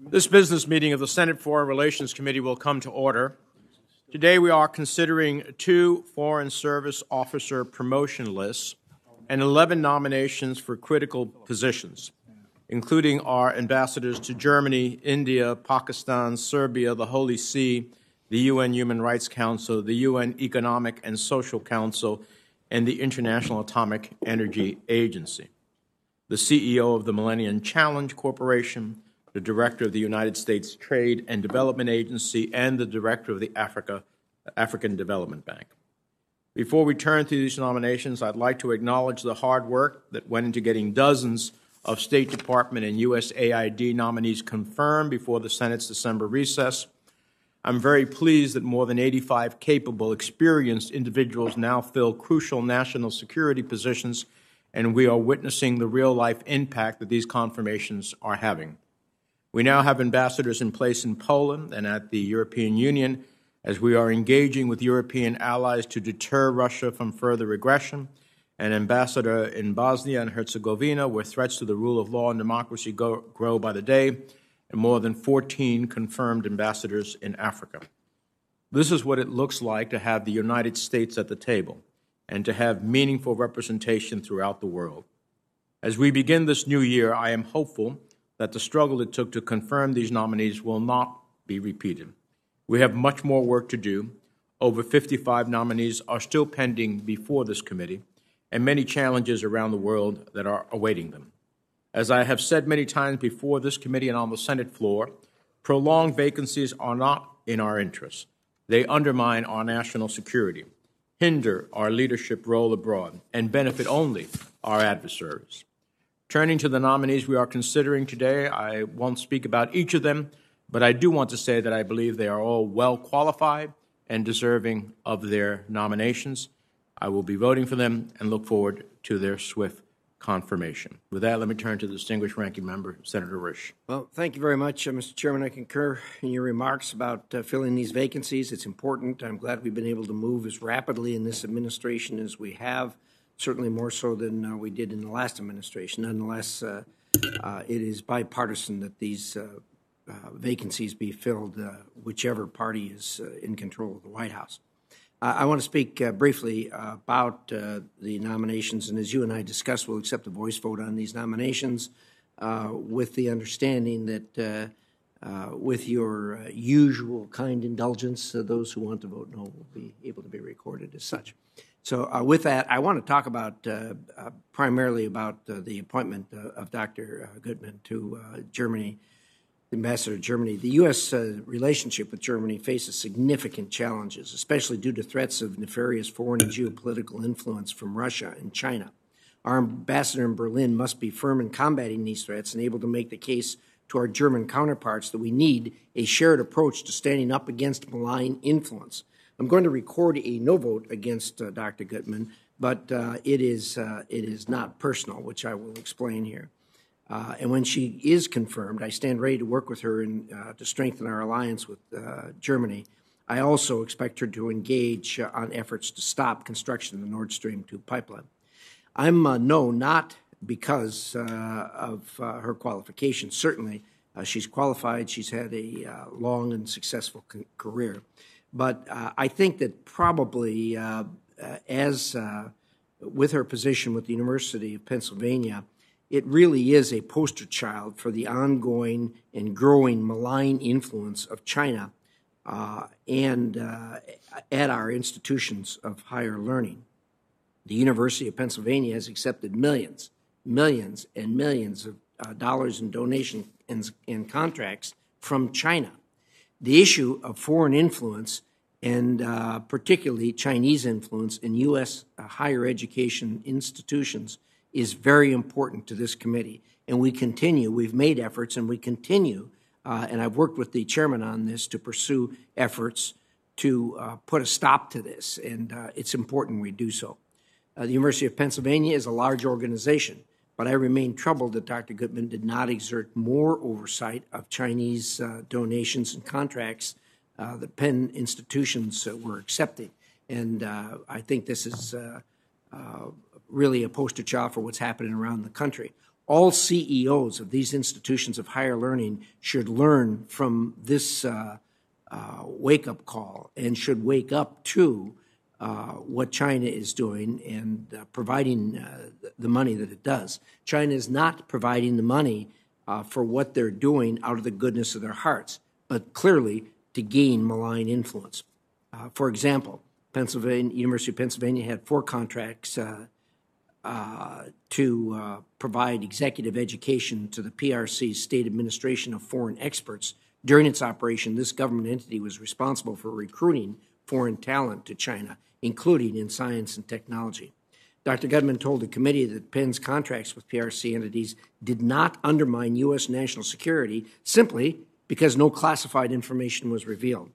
This business meeting of the Senate Foreign Relations Committee will come to order. Today we are considering two Foreign Service Officer promotion lists and 11 nominations for critical positions, including our ambassadors to Germany, India, Pakistan, Serbia, the Holy See, the UN Human Rights Council, the UN Economic and Social Council, and the International Atomic Energy Agency. The CEO of the Millennium Challenge Corporation, the director of the United States Trade and Development Agency, and the director of the Africa, African Development Bank. Before we turn to these nominations, I'd like to acknowledge the hard work that went into getting dozens of State Department and USAID nominees confirmed before the Senate's December recess. I'm very pleased that more than 85 capable, experienced individuals now fill crucial national security positions, and we are witnessing the real life impact that these confirmations are having. We now have ambassadors in place in Poland and at the European Union as we are engaging with European allies to deter Russia from further aggression, an ambassador in Bosnia and Herzegovina, where threats to the rule of law and democracy go, grow by the day, and more than 14 confirmed ambassadors in Africa. This is what it looks like to have the United States at the table and to have meaningful representation throughout the world. As we begin this new year, I am hopeful that the struggle it took to confirm these nominees will not be repeated. We have much more work to do. Over 55 nominees are still pending before this committee, and many challenges around the world that are awaiting them. As I have said many times before this committee and on the Senate floor, prolonged vacancies are not in our interests. They undermine our national security, hinder our leadership role abroad, and benefit only our adversaries. Turning to the nominees we are considering today, I won't speak about each of them, but I do want to say that I believe they are all well qualified and deserving of their nominations. I will be voting for them and look forward to their swift confirmation. With that, let me turn to the distinguished ranking member, Senator Risch. Well, thank you very much, uh, Mr. Chairman. I concur in your remarks about uh, filling these vacancies. It's important. I'm glad we've been able to move as rapidly in this administration as we have certainly more so than uh, we did in the last administration. Nonetheless, uh, uh, it is bipartisan that these uh, uh, vacancies be filled, whichever party is in control of the White House. I want to speak briefly about the nominations, and as you and I discussed, we'll accept a voice vote on these nominations with the understanding that. Uh, with your uh, usual kind indulgence, uh, those who want to vote no will be able to be recorded as such. So, uh, with that, I want to talk about uh, uh, primarily about uh, the appointment uh, of Dr. Uh, Gutmann to Germany, ambassador to Germany. The U.S. relationship with Germany faces significant challenges, especially due to threats of nefarious foreign and geopolitical influence from Russia and China. Our ambassador in Berlin must be firm in combating these threats and able to make the case to our German counterparts that we need a shared approach to standing up against malign influence. I'm going to record a no vote against uh, Dr. Gutmann, but uh, it is uh, it is not personal, which I will explain here. Uh, and when she is confirmed, I stand ready to work with her in, uh, to strengthen our alliance with uh, Germany. I also expect her to engage on efforts to stop construction of the Nord Stream 2 pipeline. I'm no, not because of her qualifications. Certainly, she's qualified. She's had a long and successful career. But uh, I think that probably uh, uh, as uh, with her position with the University of Pennsylvania, it really is a poster child for the ongoing and growing malign influence of China uh, and uh, at our institutions of higher learning. The University of Pennsylvania has accepted millions, millions, and millions of dollars in donations and, and contracts from China the issue of foreign influence and uh, particularly Chinese influence in U.S. Uh, higher education institutions is very important to this committee. And we continue, we've made efforts and we continue, uh, and I've worked with the chairman on this to pursue efforts to uh, put a stop to this, and uh, it's important we do so. Uh, the University of Pennsylvania is a large organization, but I remain troubled that Dr. Gutmann did not exert more oversight of Chinese donations and contracts uh, the Penn institutions uh, were accepting. And uh, I think this is really a poster child for what's happening around the country. all CEOs of these institutions of higher learning should learn from this uh, uh, wake up call and should wake up to uh, what China is doing and uh, providing uh, the money that it does. China is not providing the money uh, for what they're doing out of the goodness of their hearts, but clearly to gain malign influence. Uh, for example, Pennsylvania University of Pennsylvania had four contracts uh, uh, to uh, provide executive education to the PRC State Administration of Foreign Experts. During its operation, this government entity was responsible for recruiting foreign talent to China including in science and technology. Dr. Gutmann told the committee that Penn's contracts with PRC entities did not undermine U.S. national security simply because no classified information was revealed.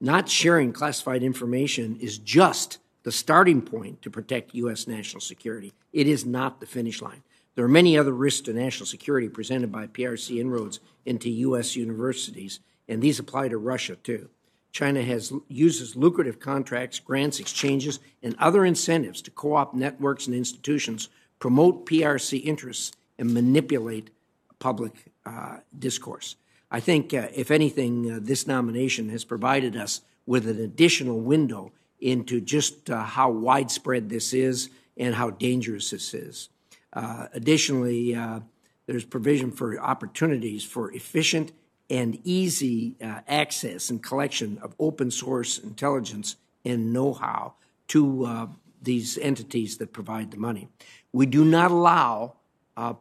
Not sharing classified information is just the starting point to protect U.S. national security. It is not the finish line. There are many other risks to national security presented by PRC inroads into U.S. universities, and these apply to Russia too. China has uses lucrative contracts, grants, exchanges, and other incentives to co-opt networks and institutions, promote PRC interests, and manipulate public uh, discourse. I think, uh, if anything, uh, this nomination has provided us with an additional window into just uh, how widespread this is and how dangerous this is. Uh, additionally, uh, there's provision for opportunities for efficient and easy uh, access and collection of open source intelligence and know how to these entities that provide the money. We do not allow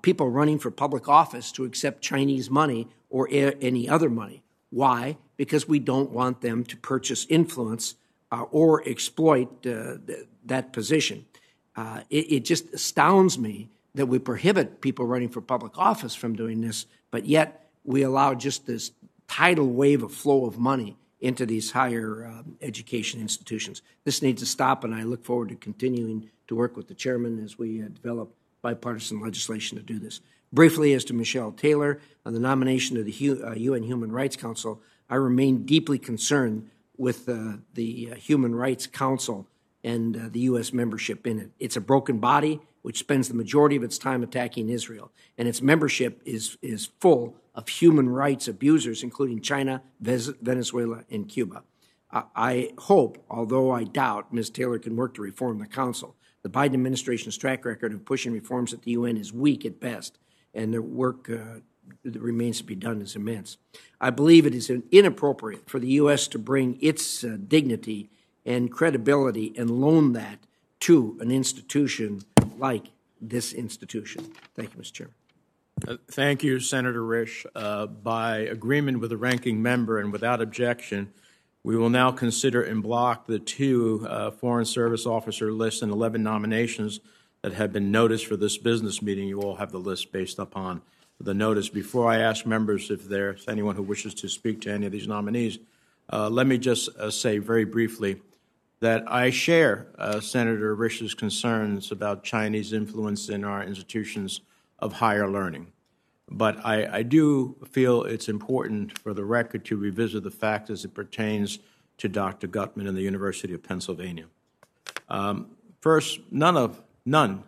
people running for public office to accept Chinese money or any other money. Why? Because we don't want them to purchase influence uh, or exploit uh, th- that position. Uh, it, it just astounds me that we prohibit people running for public office from doing this, but yet we allow just this tidal wave of flow of money into these higher um, education institutions. This needs to stop, and I look forward to continuing to work with the chairman as we uh, develop bipartisan legislation to do this. Briefly, as to Michelle Taylor, on the nomination of the uh, UN Human Rights Council, I remain deeply concerned with uh, the uh, Human Rights Council and uh, the U.S. membership in it. It's a broken body which spends the majority of its time attacking Israel, and its membership is, is full of human rights abusers, including China, Venezuela, and Cuba. I hope, although I doubt, Ms. Taylor can work to reform the Council. The Biden administration's track record of pushing reforms at the UN is weak at best, and the work uh, that remains to be done is immense. I believe it is inappropriate for the U.S. to bring its uh, dignity and credibility and loan that to an institution like this institution. Thank you, Mr. Chairman. Uh, thank you, Senator Risch. Uh, by agreement with the ranking member and without objection, we will now consider en bloc the two uh, Foreign Service Officer lists and 11 nominations that have been noticed for this business meeting. You all have the list based upon the notice. Before I ask members if there's anyone who wishes to speak to any of these nominees, uh, let me just uh, say very briefly that I share uh, Senator Risch's concerns about Chinese influence in our institutions of higher learning. But I, I, do feel it's important for the record to revisit the fact as it pertains to Dr. Gutmann and the University of Pennsylvania. Um, first, none of none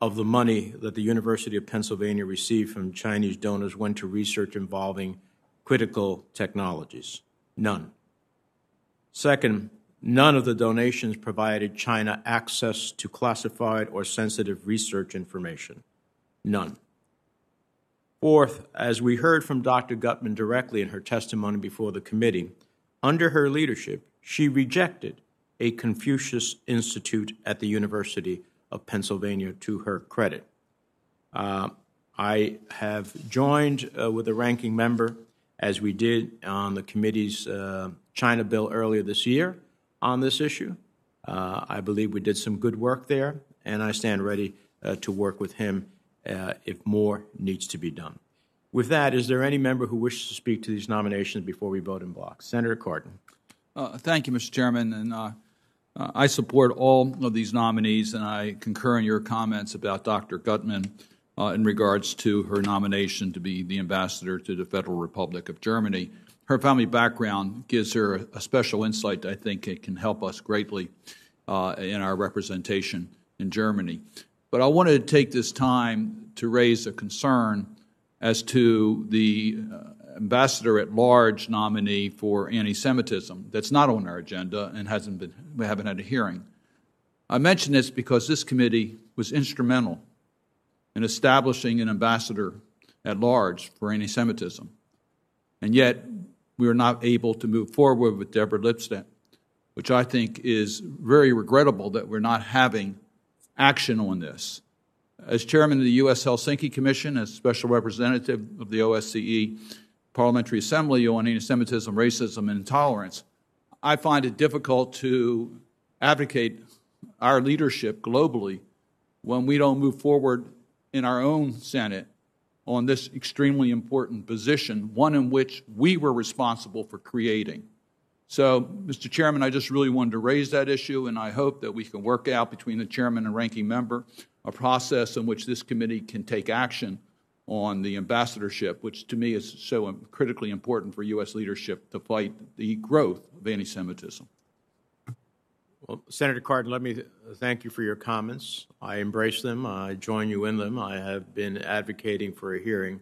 of the money that the University of Pennsylvania received from Chinese donors went to research involving critical technologies. None. Second, none of the donations provided China access to classified or sensitive research information. None. Fourth, as we heard from Dr. Gutmann directly in her testimony before the committee, under her leadership, she rejected a Confucius Institute at the University of Pennsylvania to her credit. Uh, I have joined uh, with the ranking member, as we did on the committee's uh, China bill earlier this year, on this issue. Uh, I believe we did some good work there, and I stand ready uh, to work with him uh, if more needs to be done. With that, is there any member who wishes to speak to these nominations before we vote en bloc? Senator Cardin. Thank you, Mr. Chairman. And uh, I support all of these nominees, and I concur in your comments about Dr. Gutmann uh, in regards to her nomination to be the ambassador to the Federal Republic of Germany. Her family background gives her a, a special insight. I think it can help us greatly uh, in our representation in Germany. But I wanted to take this time to raise a concern as to the uh, ambassador at large nominee for anti Semitism that's not on our agenda and hasn't been, we haven't had a hearing. I mention this because this committee was instrumental in establishing an ambassador at large for anti Semitism. And yet, we are not able to move forward with Deborah Lipstadt, which I think is very regrettable that we're not having action on this. As chairman of the U.S. Helsinki Commission, as special representative of the OSCE Parliamentary Assembly on anti Semitism, racism, and intolerance, I find it difficult to advocate our leadership globally when we don't move forward in our own Senate on this extremely important position, one in which we were responsible for creating. So, Mr. Chairman, I just really wanted to raise that issue, and I hope that we can work out between the chairman and ranking member a process in which this committee can take action on the ambassadorship, which to me is so critically important for U.S. leadership to fight the growth of anti Semitism. Well, Senator Cardin, let me thank you for your comments. I embrace them. I join you in them. I have been advocating for a hearing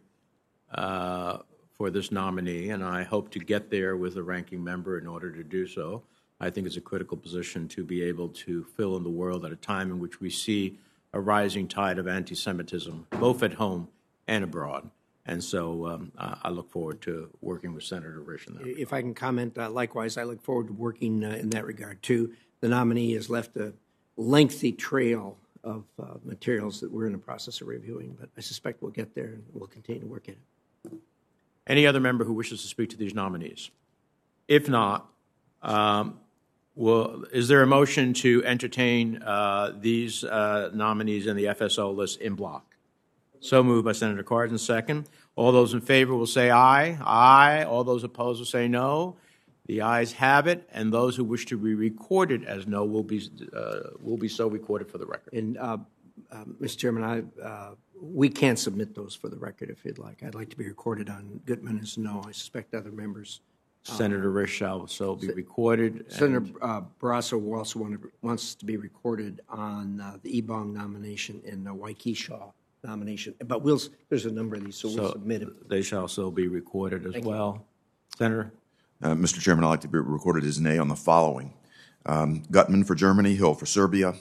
uh, for this nominee, and I hope to get there with the ranking member in order to do so. I think it's a critical position to be able to fill in the world at a time in which we see a rising tide of anti Semitism, both at home and abroad. And so um, I look forward to working with Senator Risch in that. If I can comment, uh, likewise, I look forward to working uh, in that regard too. The nominee has left a lengthy trail of uh, materials that we're in the process of reviewing, but I suspect we'll get there and we'll continue to work at it. Any other member who wishes to speak to these nominees? If not, um, will, is there a motion to entertain uh, these uh, nominees in the FSO list en bloc? So moved by Senator Cardin, second. All those in favor will say aye. Aye. All those opposed will say no. The ayes have it, and those who wish to be recorded as no will be uh, will be so recorded for the record. And, uh, uh, Mr. Chairman, I, uh, we can submit those for the record if you'd like. I'd like to be recorded on Gutmann as no. I suspect other members. Senator Risch shall so be recorded. Senator uh, Barrasso also wanted, wants to be recorded on uh, the Ebong nomination in the Waukesha nomination. But we'll, there's a number of these, so we'll So submit it. They shall so be recorded as well. Senator? Uh, Mr. Chairman, I'd like to be recorded as nay on the following. Um, Gutmann for Germany, Hill for Serbia,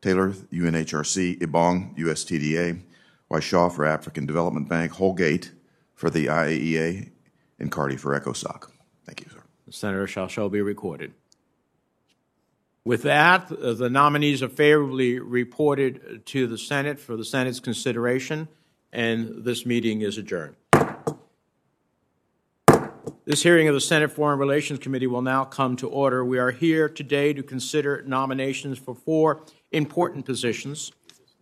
Taylor, UNHRC, Ebong, USTDA, Waishaw for African Development Bank, Holgate for the IAEA, and Carty for ECOSOC. Thank you, sir. The Senator shall shall be recorded. With that, the nominees are favorably reported to the Senate for the Senate's consideration, and this meeting is adjourned. This hearing of the Senate Foreign Relations Committee will now come to order. We are here today to consider nominations for four important positions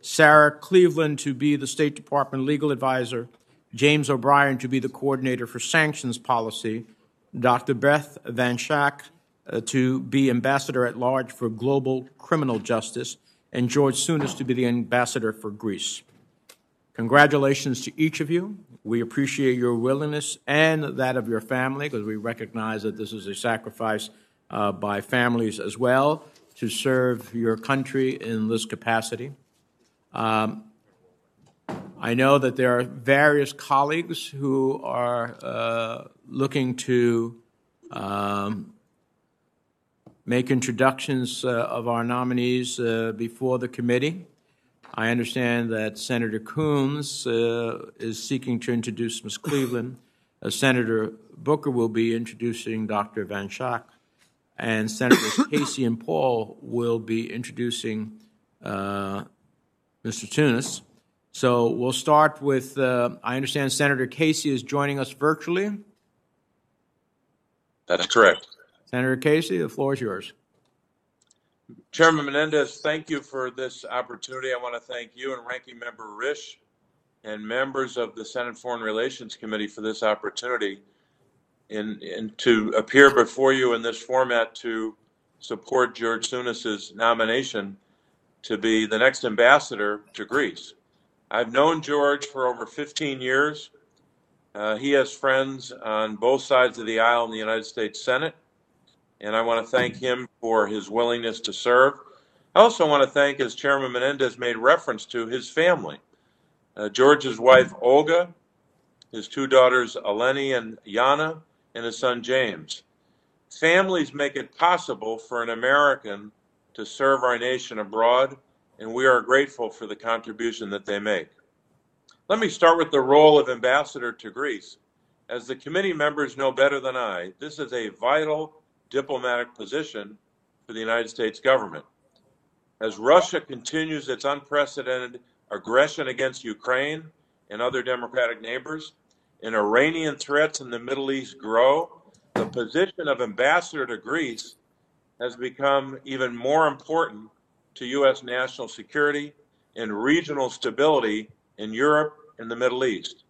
Sarah Cleveland to be the State Department legal advisor, James O'Brien to be the coordinator for sanctions policy, Dr. Beth Van Schaack uh, to be ambassador at large for global criminal justice, and George Tsounis to be the ambassador for Greece. Congratulations to each of you. We appreciate your willingness and that of your family because we recognize that this is a sacrifice uh, by families as well to serve your country in this capacity. Um, I know that there are various colleagues who are uh, looking to um, make introductions uh, of our nominees uh, before the committee. I understand that Senator Coons uh, is seeking to introduce Ms. Cleveland. Senator Booker will be introducing Dr. Van Schaack, and Senators Casey and Paul will be introducing uh, Mr. Tsounis. So we'll start with, uh, I understand Senator Casey is joining us virtually. That's correct. Senator Casey, the floor is yours. Chairman Menendez, thank you for this opportunity. I want to thank you and Ranking Member Risch and members of the Senate Foreign Relations Committee for this opportunity and, and to appear before you in this format to support George Tsounis's nomination to be the next ambassador to Greece. I've known George for over 15 years. Uh, he has friends on both sides of the aisle in the United States Senate and I want to thank him for his willingness to serve. I also want to thank, as Chairman Menendez made reference to, his family. Uh, George's wife, Olga, his two daughters, Eleni and Yana, and his son, James. Families make it possible for an American to serve our nation abroad, and we are grateful for the contribution that they make. Let me start with the role of ambassador to Greece. As the committee members know better than I, this is a vital diplomatic position for the United States government. As Russia continues its unprecedented aggression against Ukraine and other democratic neighbors, and Iranian threats in the Middle East grow, the position of ambassador to Greece has become even more important to U.S. national security and regional stability in Europe and the Middle East.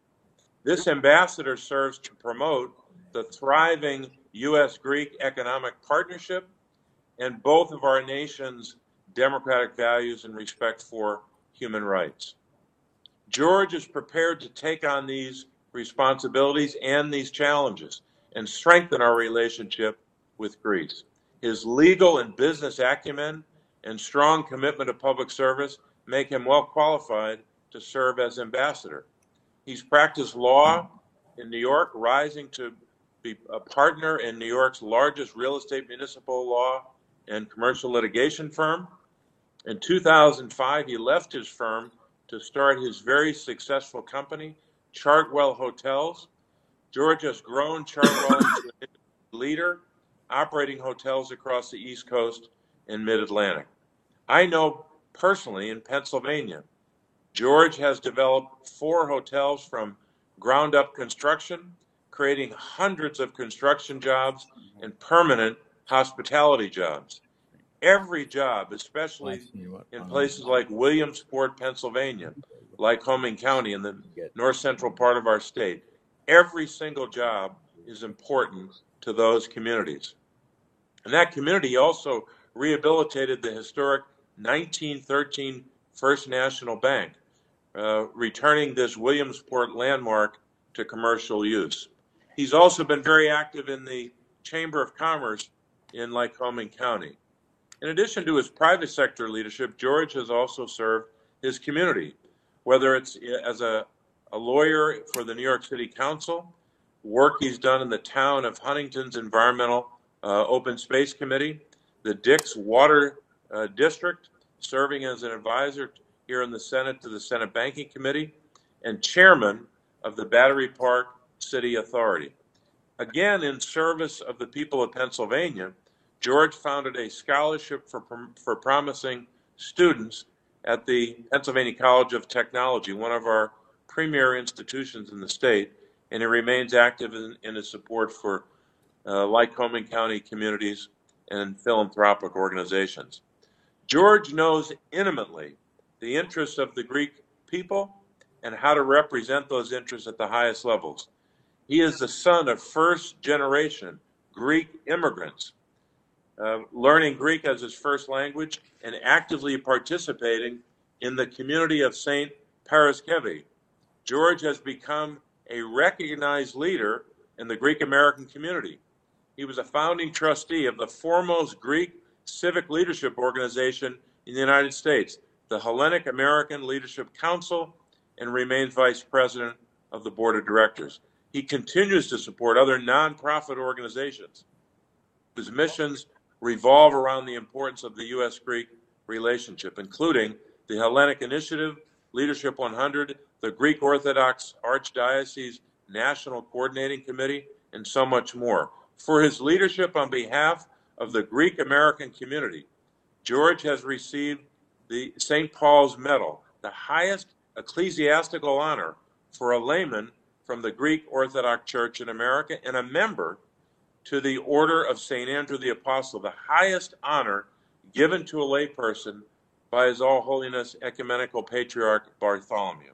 This ambassador serves to promote the thriving U.S. Greek economic partnership and both of our nation's democratic values and respect for human rights. George is prepared to take on these responsibilities and these challenges and strengthen our relationship with Greece. His legal and business acumen and strong commitment to public service make him well qualified to serve as ambassador. He's practiced law in New York, rising to be a partner in New York's largest real estate municipal law and commercial litigation firm. In 2005, he left his firm to start his very successful company, Chartwell Hotels. George has grown Chartwell into a leader operating hotels across the East Coast and Mid Atlantic. I know personally in Pennsylvania, George has developed four hotels from ground up construction, creating hundreds of construction jobs and permanent hospitality jobs. Every job, especially in places like Williamsport, Pennsylvania, Lycoming County in the north central part of our state, every single job is important to those communities. And that community also rehabilitated the historic 1913 First National Bank, uh, returning this Williamsport landmark to commercial use. He's also been very active in the Chamber of Commerce in Lycoming County. In addition to his private sector leadership, George has also served his community, whether it's as a, a lawyer for the New York City Council, work he's done in the town of Huntington's Environmental uh, Open Space Committee, the Dix Water uh, District, serving as an advisor here in the Senate to the Senate Banking Committee, and chairman of the Battery Park City Authority. Again, in service of the people of Pennsylvania, George founded a scholarship for, for promising students at the Pennsylvania College of Technology, one of our premier institutions in the state, and he remains active in, in his support for uh, Lycoming County communities and philanthropic organizations. George knows intimately the interests of the Greek people and how to represent those interests at the highest levels. He is the son of first generation Greek immigrants, uh, learning Greek as his first language and actively participating in the community of St. Paraskevi. George has become a recognized leader in the Greek American community. He was a founding trustee of the foremost Greek civic leadership organization in the United States, the Hellenic American Leadership Council and remains vice president of the board of directors. He continues to support other nonprofit organizations whose missions revolve around the importance of the U.S. Greek relationship, including the Hellenic Initiative, Leadership 100, the Greek Orthodox Archdiocese National Coordinating Committee, and so much more. For his leadership on behalf of the Greek American community, George has received the St. Paul's Medal, the highest ecclesiastical honor for a layman from the Greek Orthodox Church in America and a member to the Order of St. Andrew the Apostle, the highest honor given to a layperson by His All Holiness Ecumenical Patriarch Bartholomew.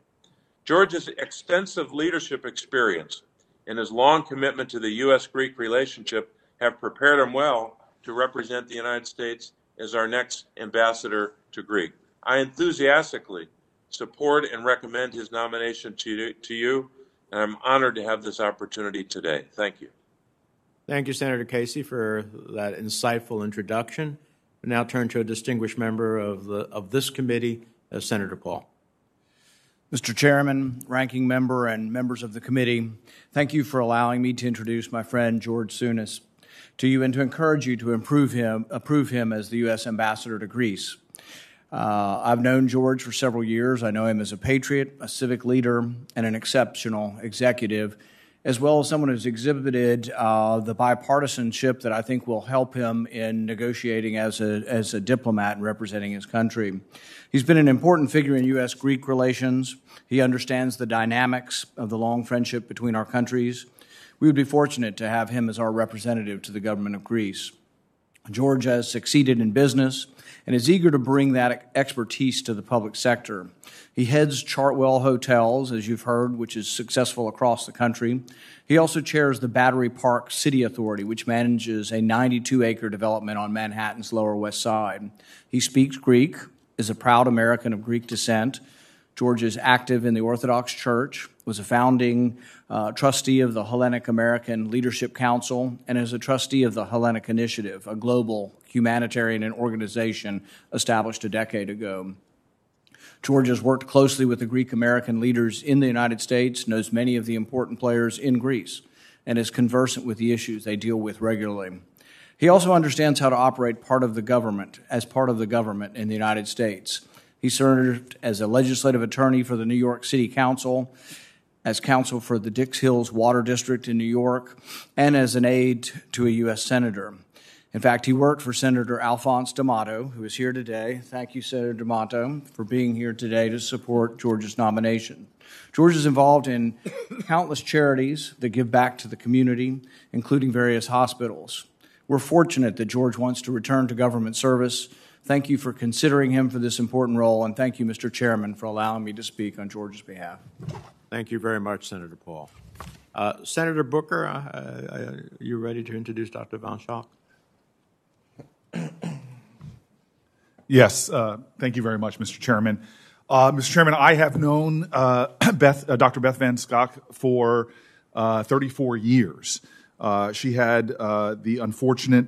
George's extensive leadership experience and his long commitment to the U.S. Greek relationship have prepared him well to represent the United States as our next ambassador to Greek. I enthusiastically support and recommend his nomination to to you, and I'm honored to have this opportunity today. Thank you. Thank you, Senator Casey, for that insightful introduction. We now turn to a distinguished member of, the, of this committee, uh, Senator Paul. Mr. Chairman, Ranking Member, and members of the committee, thank you for allowing me to introduce my friend George Tsounis to you and to encourage you to improve him, approve him as the U.S. Ambassador to Greece. Uh, I've known George for several years. I know him as a patriot, a civic leader, and an exceptional executive, as well as someone who's exhibited uh, the bipartisanship that I think will help him in negotiating as a, as a diplomat and representing his country. He's been an important figure in U.S. Greek relations. He understands the dynamics of the long friendship between our countries. We would be fortunate to have him as our representative to the government of Greece. George has succeeded in business and is eager to bring that expertise to the public sector. He heads Chartwell Hotels, as you've heard, which is successful across the country. He also chairs the Battery Park City Authority, which manages a 92 acre development on Manhattan's Lower West Side. He speaks Greek, is a proud American of Greek descent. George is active in the Orthodox Church, was a founding uh, trustee of the Hellenic American Leadership Council, and is a trustee of the Hellenic Initiative, a global humanitarian organization established a decade ago. George has worked closely with the Greek American leaders in the United States, knows many of the important players in Greece, and is conversant with the issues they deal with regularly. He also understands how to operate part of the government as part of the government in the United States. He served as a legislative attorney for the New York City Council, as counsel for the Dix Hills Water District in New York, and as an aide to a U.S. Senator. In fact, he worked for Senator Alphonse D'Amato, who is here today. Thank you, Senator D'Amato, for being here today to support George's nomination. George is involved in countless charities that give back to the community, including various hospitals. We're fortunate that George wants to return to government service. Thank you for considering him for this important role, and thank you, Mr. Chairman, for allowing me to speak on George's behalf. Thank you very much, Senator Paul. Uh, Senator Booker, uh, uh, are you ready to introduce Dr. Van Schaack? Yes, uh, thank you very much, Mr. Chairman. Uh, Mr. Chairman, I have known uh, Beth, uh, Dr. Beth Van Schaack for uh, 34 years. Uh, she had the unfortunate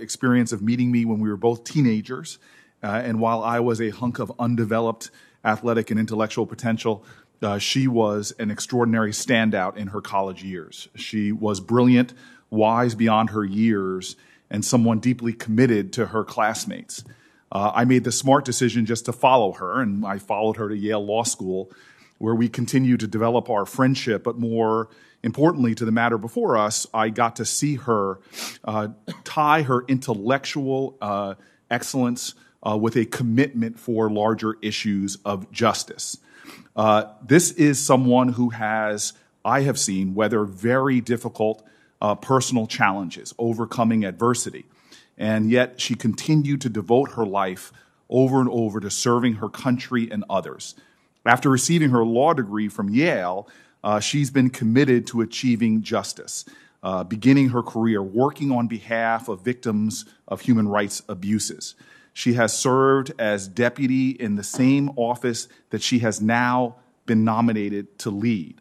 experience of meeting me when we were both teenagers, and while I was a hunk of undeveloped athletic and intellectual potential, she was an extraordinary standout in her college years. She was brilliant, wise beyond her years, and someone deeply committed to her classmates. Uh, I made the smart decision just to follow her, and I followed her to Yale Law School, where we continued to develop our friendship. But more importantly, to the matter before us, I got to see her uh, tie her intellectual uh, excellence uh, with a commitment for larger issues of justice. Uh, this is someone who has, I have seen, weather very difficult uh, personal challenges, overcoming adversity. And yet she continued to devote her life over and over to serving her country and others. After receiving her law degree from Yale, uh, she's been committed to achieving justice, uh, beginning her career working on behalf of victims of human rights abuses. She has served as deputy in the same office that she has now been nominated to lead.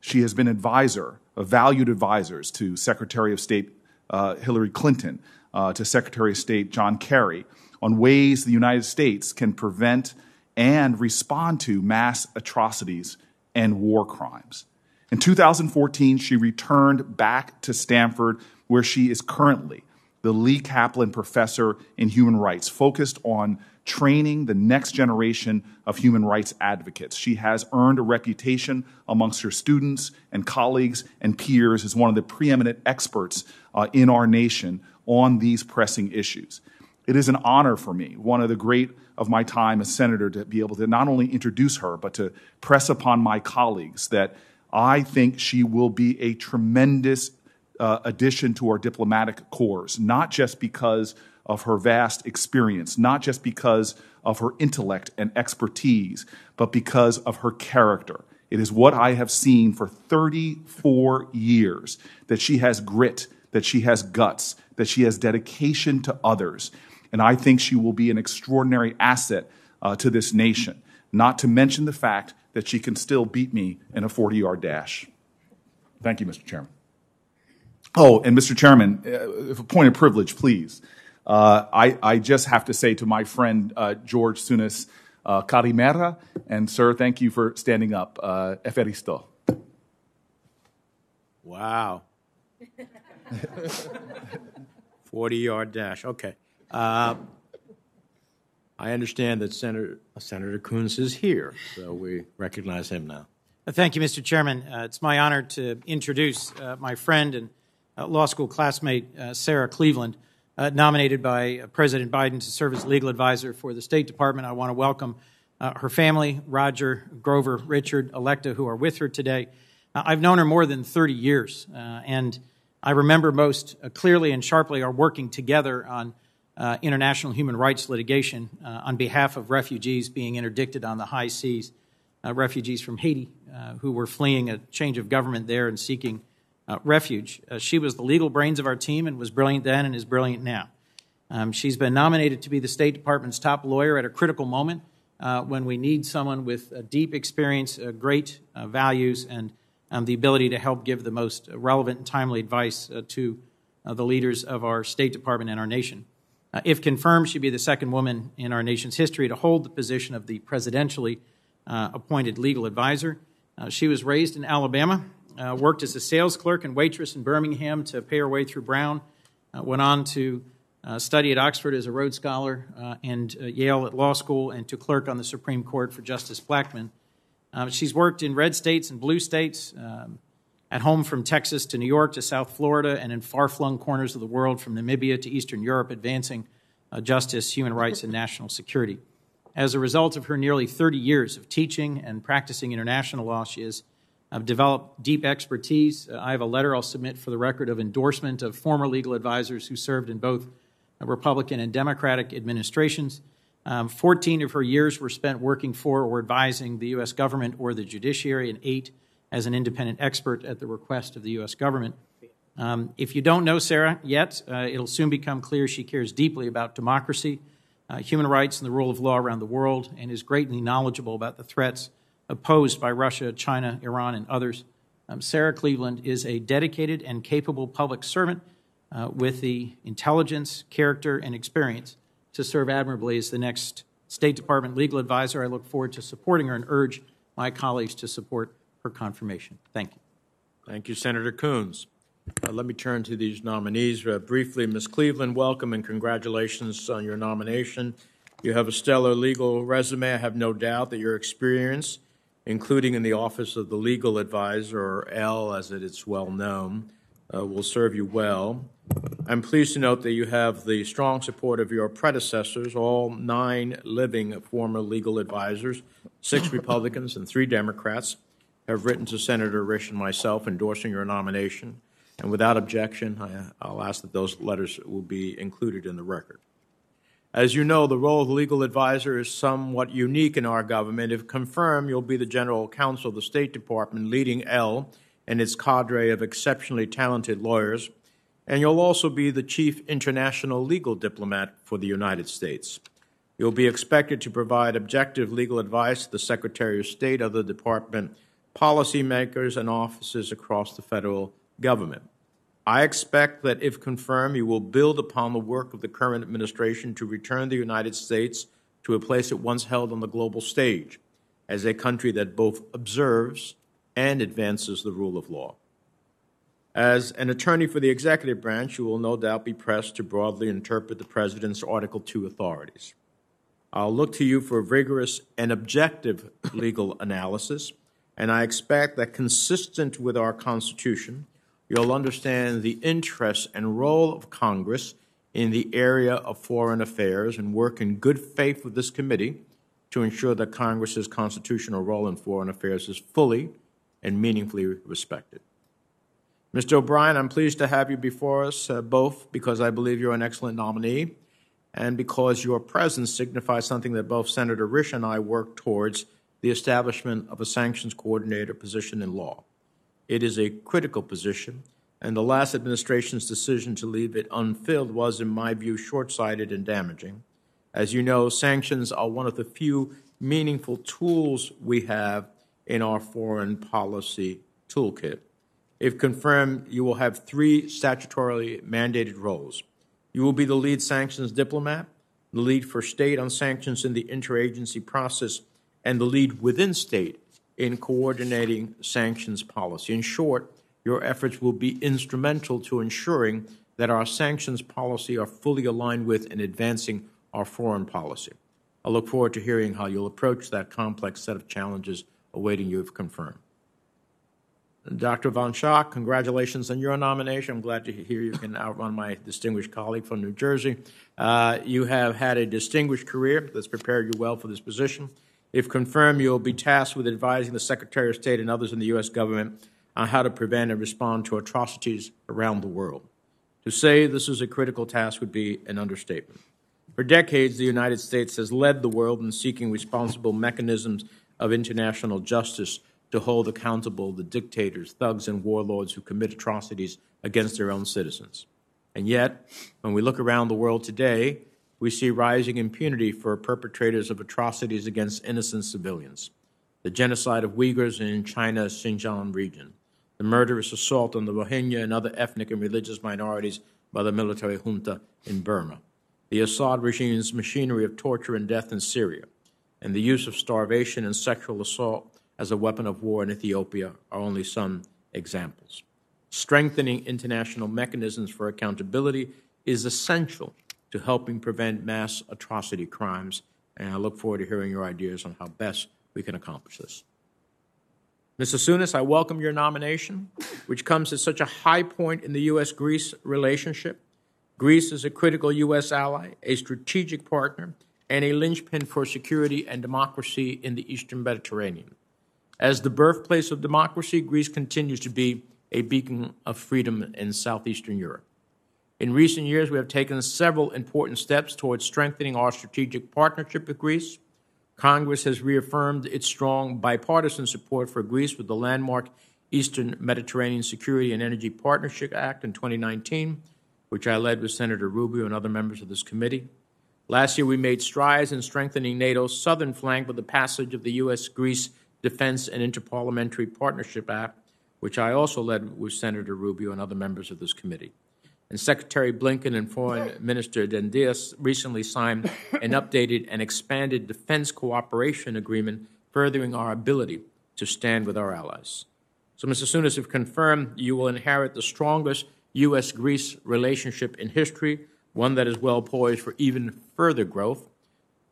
She has been advisor valued advisors to Secretary of State uh, Hillary Clinton, uh, to Secretary of State John Kerry, on ways the United States can prevent and respond to mass atrocities and war crimes. In 2014, she returned back to Stanford, where she is currently the Leah Kaplan Professor in Human Rights, focused on training the next generation of human rights advocates. She has earned a reputation amongst her students and colleagues and peers as one of the preeminent experts uh, in our nation on these pressing issues. It is an honor for me, one of the great of my time as senator, to be able to not only introduce her, but to press upon my colleagues that I think she will be a tremendous uh, addition to our diplomatic corps, not just because of her vast experience, not just because of her intellect and expertise, but because of her character. It is what I have seen for 34 years that she has grit, that she has guts, that she has dedication to others. And I think she will be an extraordinary asset uh, to this nation, not to mention the fact that she can still beat me in a 40 yard dash. Thank you, Mr. Chairman. Oh, and Mr. Chairman, uh, a point of privilege, please. Uh, I, I just have to say to my friend uh, George Tsounis, uh, and sir, thank you for standing up. Uh, Eferisto. Wow. 40 yard dash. Okay. Uh, I understand that Senator, Senator Coons is here, so we recognize him now. Uh, Thank you, Mr. Chairman. Uh, it's my honor to introduce uh, my friend and uh, law school classmate, uh, Sarah Cleveland, uh, nominated by uh, President Biden to serve as legal advisor for the State Department. I want to welcome uh, her family, Roger, Grover, Richard, Electa, who are with her today. Uh, I've known her more than 30 years, uh, and I remember most uh, clearly and sharply our working together on uh, international human rights litigation uh, on behalf of refugees being interdicted on the high seas, uh, refugees from Haiti uh, who were fleeing a change of government there and seeking refuge. She was the legal brains of our team and was brilliant then and is brilliant now. Um, she's been nominated to be the State Department's top lawyer at a critical moment uh, when we need someone with deep experience, uh, great values, and um, the ability to help give the most relevant and timely advice to the leaders of our State Department and our nation. Uh, if confirmed, she'd be the second woman in our nation's history to hold the position of the presidentially uh, appointed legal advisor. Uh, she was raised in Alabama, uh, worked as a sales clerk and waitress in Birmingham to pay her way through Brown, uh, went on to uh, study at Oxford as a Rhodes Scholar and Yale at law school, and to clerk on the Supreme Court for Justice Blackmun. She's worked in red states and blue states, um, at home from Texas to New York to South Florida, and in far flung corners of the world from Namibia to Eastern Europe, advancing uh, justice, human rights, and national security. As a result of her nearly 30 years of teaching and practicing international law, she has uh, developed deep expertise. Uh, I have a letter I'll submit for the record of endorsement of former legal advisors who served in both Republican and Democratic administrations. Um, 14 of her years were spent working for or advising the U.S. government or the judiciary, and eight as an independent expert at the request of the U.S. government. Um, if you don't know Sarah yet, uh, it'll soon become clear she cares deeply about democracy, uh, human rights, and the rule of law around the world, and is greatly knowledgeable about the threats opposed by Russia, China, Iran, and others. Um, Sarah Cleveland is a dedicated and capable public servant uh, with the intelligence, character, and experience to serve admirably as the next State Department legal advisor. I look forward to supporting her and urge my colleagues to support her confirmation. Thank you. Thank you, Senator Coons. Uh, let me turn to these nominees uh, briefly. Ms. Cleveland, welcome and congratulations on your nomination. You have a stellar legal resume. I have no doubt that your experience, including in the Office of the Legal Advisor, or L as it is well known, uh, will serve you well. I'm pleased to note that you have the strong support of your predecessors, all nine living former legal advisors, six Republicans and three Democrats, have written to Senator Risch and myself endorsing your nomination. And without objection, I, I'll ask that those letters will be included in the record. As you know, the role of the legal advisor is somewhat unique in our government. If confirmed, you'll be the general counsel of the State Department, leading L and its cadre of exceptionally talented lawyers, and you'll also be the chief international legal diplomat for the United States. You'll be expected to provide objective legal advice to the Secretary of State, other department policymakers, and offices across the federal government. I expect that if confirmed, you will build upon the work of the current administration to return the United States to a place it once held on the global stage as a country that both observes and advances the rule of law. As an attorney for the executive branch, you will no doubt be pressed to broadly interpret the President's Article II authorities. I'll look to you for vigorous and objective legal analysis, and I expect that consistent with our Constitution, you'll understand the interests and role of Congress in the area of foreign affairs and work in good faith with this committee to ensure that Congress's constitutional role in foreign affairs is fully and meaningfully respected. Mr. O'Brien, I'm pleased to have you before us, uh, both because I believe you're an excellent nominee and because your presence signifies something that both Senator Risch and I work towards the establishment of a sanctions coordinator position in law. It is a critical position, and the last administration's decision to leave it unfilled was, in my view, short sighted and damaging. As you know, sanctions are one of the few meaningful tools we have in our foreign policy toolkit. If confirmed, you will have three statutorily mandated roles. You will be the lead sanctions diplomat, the lead for state on sanctions in the interagency process, and the lead within state in coordinating sanctions policy. In short, your efforts will be instrumental to ensuring that our sanctions policy are fully aligned with and advancing our foreign policy. I look forward to hearing how you'll approach that complex set of challenges awaiting you if confirmed. Dr. Von Schacht, congratulations on your nomination. I'm glad to hear you can outrun my distinguished colleague from New Jersey. Uh, you have had a distinguished career that's prepared you well for this position. If confirmed, you'll be tasked with advising the Secretary of State and others in the U.S. government on how to prevent and respond to atrocities around the world. To say this is a critical task would be an understatement. For decades, the United States has led the world in seeking responsible mechanisms of international justice to hold accountable the dictators, thugs, and warlords who commit atrocities against their own citizens. And yet, when we look around the world today, we see rising impunity for perpetrators of atrocities against innocent civilians. The genocide of Uyghurs in China's Xinjiang region, the murderous assault on the Rohingya and other ethnic and religious minorities by the military junta in Burma, the Assad regime's machinery of torture and death in Syria, and the use of starvation and sexual assault as a weapon of war in Ethiopia are only some examples. Strengthening international mechanisms for accountability is essential to helping prevent mass atrocity crimes, and I look forward to hearing your ideas on how best we can accomplish this. Mr. Tsounis, I welcome your nomination, which comes at such a high point in the U.S. Greece relationship. Greece is a critical U.S. ally, a strategic partner, and a linchpin for security and democracy in the Eastern Mediterranean. As the birthplace of democracy, Greece continues to be a beacon of freedom in southeastern Europe. In recent years, we have taken several important steps towards strengthening our strategic partnership with Greece. Congress has reaffirmed its strong bipartisan support for Greece with the landmark Eastern Mediterranean Security and Energy Partnership Act in 2019, which I led with Senator Rubio and other members of this committee. Last year, we made strides in strengthening NATO's southern flank with the passage of the U.S. Greece Defense and Interparliamentary Partnership Act, which I also led with Senator Rubio and other members of this committee. And Secretary Blinken and Foreign Minister Dendias recently signed an updated and expanded defense cooperation agreement, furthering our ability to stand with our allies. So, Mr. Tsounis, if confirmed, you will inherit the strongest U.S. Greece relationship in history, one that is well poised for even further growth.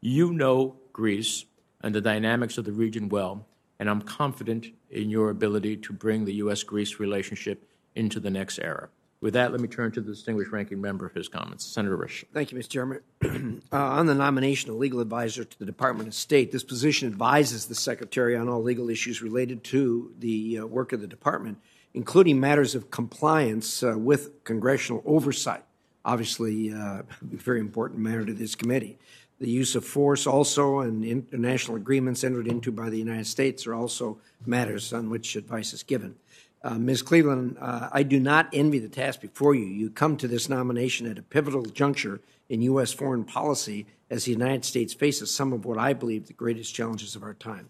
You know Greece and the dynamics of the region well, and I'm confident in your ability to bring the U.S. Greece relationship into the next era. With that, let me turn to the distinguished ranking member for his comments. Senator Risch. Thank you, Mr. Chairman. uh, on the nomination of legal advisor to the Department of State, this position advises the Secretary on all legal issues related to the uh, work of the department, including matters of compliance uh, with congressional oversight. Obviously, uh, a very important matter to this committee. The use of force also and international agreements entered into by the United States are also matters on which advice is given. Uh, Ms. Cleveland, uh, I do not envy the task before you. You come to this nomination at a pivotal juncture in U.S. foreign policy as the United States faces some of what I believe the greatest challenges of our time.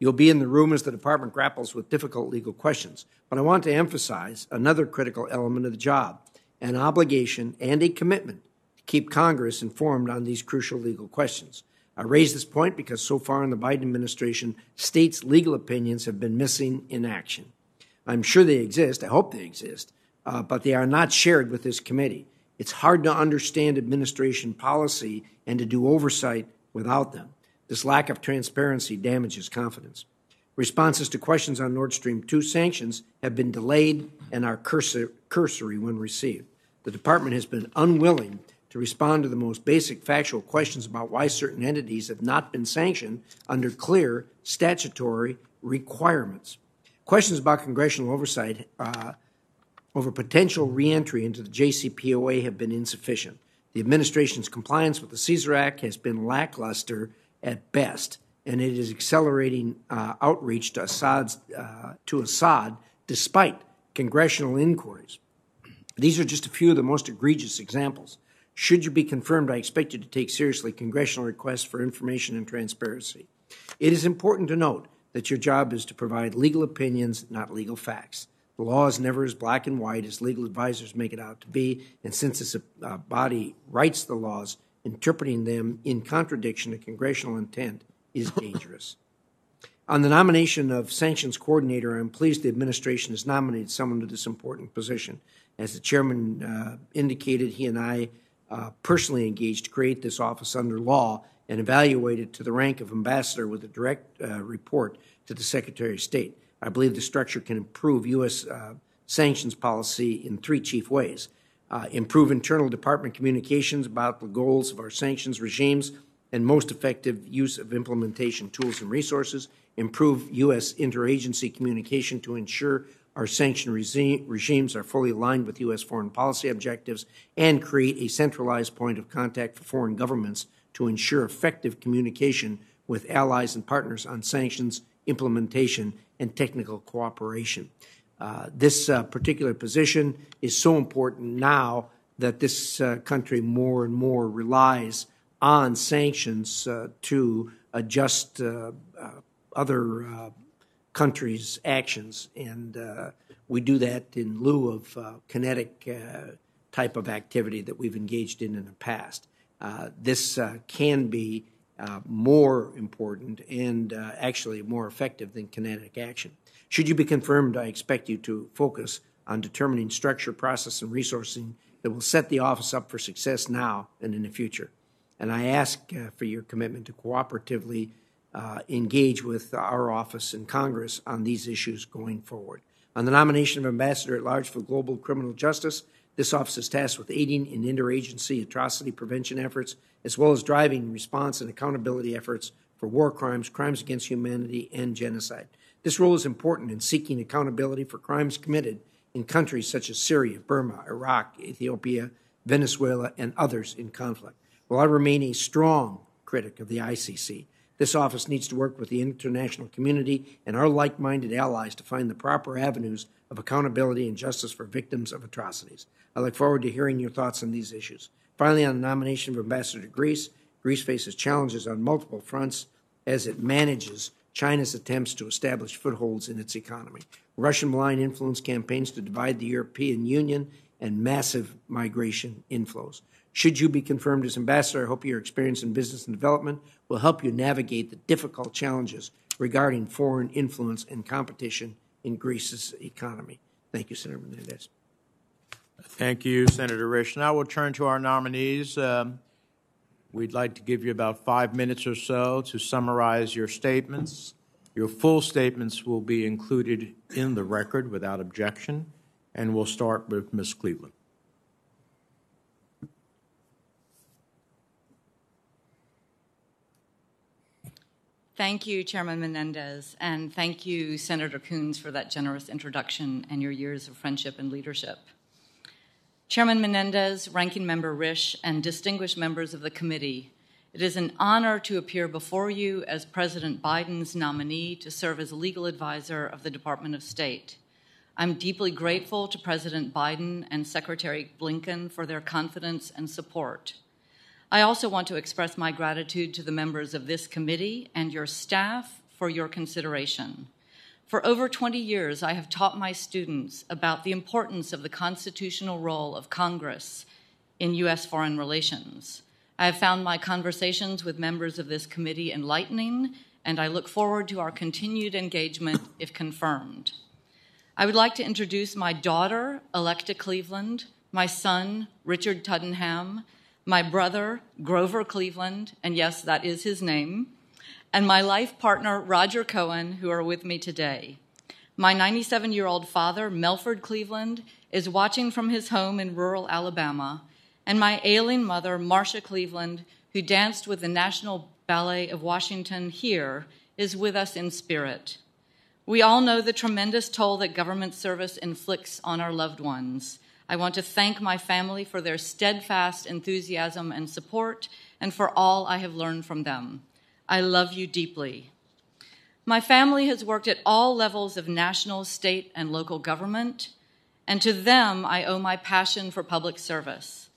You'll be in the room as the department grapples with difficult legal questions, but I want to emphasize another critical element of the job an obligation and a commitment to keep Congress informed on these crucial legal questions. I raise this point because so far in the Biden administration, states' legal opinions have been missing in action. I'm sure they exist, I hope they exist, uh, but they are not shared with this committee. It's hard to understand administration policy and to do oversight without them. This lack of transparency damages confidence. Responses to questions on Nord Stream 2 sanctions have been delayed and are cursory when received. The department has been unwilling to respond to the most basic factual questions about why certain entities have not been sanctioned under clear statutory requirements. Questions about congressional oversight uh, over potential reentry into the JCPOA have been insufficient. The administration's compliance with the Caesar Act has been lackluster at best, and it is accelerating uh, outreach to, Assad's, uh, to Assad despite congressional inquiries. These are just a few of the most egregious examples. Should you be confirmed, I expect you to take seriously congressional requests for information and transparency. It is important to note that your job is to provide legal opinions, not legal facts. The law is never as black and white as legal advisors make it out to be, and since this uh, body writes the laws, interpreting them in contradiction to congressional intent is dangerous. On the nomination of sanctions coordinator, I'm pleased the administration has nominated someone to this important position. As the chairman uh, indicated, he and I uh, personally engaged to create this office under law and evaluated to the rank of ambassador with a direct uh, report to the Secretary of State. I believe the structure can improve U.S. Uh, sanctions policy in three chief ways. Uh, improve internal department communications about the goals of our sanctions regimes and most effective use of implementation tools and resources, improve U.S. interagency communication to ensure our sanction regimes are fully aligned with U.S. foreign policy objectives, and create a centralized point of contact for foreign governments to ensure effective communication with allies and partners on sanctions implementation and technical cooperation. Uh, this uh, particular position is so important now that this uh, country more and more relies on sanctions uh, to adjust uh, uh, other countries' actions. And we do that in lieu of kinetic type of activity that we've engaged in in the past. This can be uh, more important and uh, actually more effective than kinetic action. Should you be confirmed, I expect you to focus on determining structure, process, and resourcing that will set the office up for success now and in the future. And I ask uh, for your commitment to cooperatively uh, engage with our office and Congress on these issues going forward. On the nomination of Ambassador at Large for Global Criminal Justice, this office is tasked with aiding in interagency atrocity prevention efforts, as well as driving response and accountability efforts for war crimes, crimes against humanity, and genocide. This role is important in seeking accountability for crimes committed in countries such as Syria, Burma, Iraq, Ethiopia, Venezuela, and others in conflict. While I remain a strong critic of the ICC, this office needs to work with the international community and our like minded allies to find the proper avenues of accountability and justice for victims of atrocities. I look forward to hearing your thoughts on these issues. Finally, on the nomination of Ambassador to Greece, Greece faces challenges on multiple fronts as it manages China's attempts to establish footholds in its economy, Russian blind influence campaigns to divide the European Union, and massive migration inflows. Should you be confirmed as ambassador, I hope your experience in business and development will help you navigate the difficult challenges regarding foreign influence and competition in Greece's economy. Thank you, Senator Menendez. Thank you, Senator Risch. Now we'll turn to our nominees. Um, we'd like to give you about five minutes or so to summarize your statements. Your full statements will be included in the record without objection, and we'll start with Ms. Cleveland. Thank you, Chairman Menendez, and thank you, Senator Coons, for that generous introduction and your years of friendship and leadership. Chairman Menendez, Ranking Member Risch, and distinguished members of the committee, it is an honor to appear before you as President Biden's nominee to serve as legal advisor of the Department of State. I'm deeply grateful to President Biden and Secretary Blinken for their confidence and support. I also want to express my gratitude to the members of this committee and your staff for your consideration. For over 20 years, I have taught my students about the importance of the constitutional role of Congress in U.S. foreign relations. I have found my conversations with members of this committee enlightening, and I look forward to our continued engagement if confirmed. I would like to introduce my daughter, Electa Cleveland, my son, Richard Tuddenham, my brother, Grover Cleveland, and yes, that is his name, and my life partner, Roger Cohen, who are with me today. My 97 year old father, Melford Cleveland, is watching from his home in rural Alabama, and my ailing mother, Marcia Cleveland, who danced with the National Ballet of Washington here, is with us in spirit. We all know the tremendous toll that government service inflicts on our loved ones. I want to thank my family for their steadfast enthusiasm and support, and for all I have learned from them. I love you deeply. My family has worked at all levels of national, state, and local government, and to them I owe my passion for public service.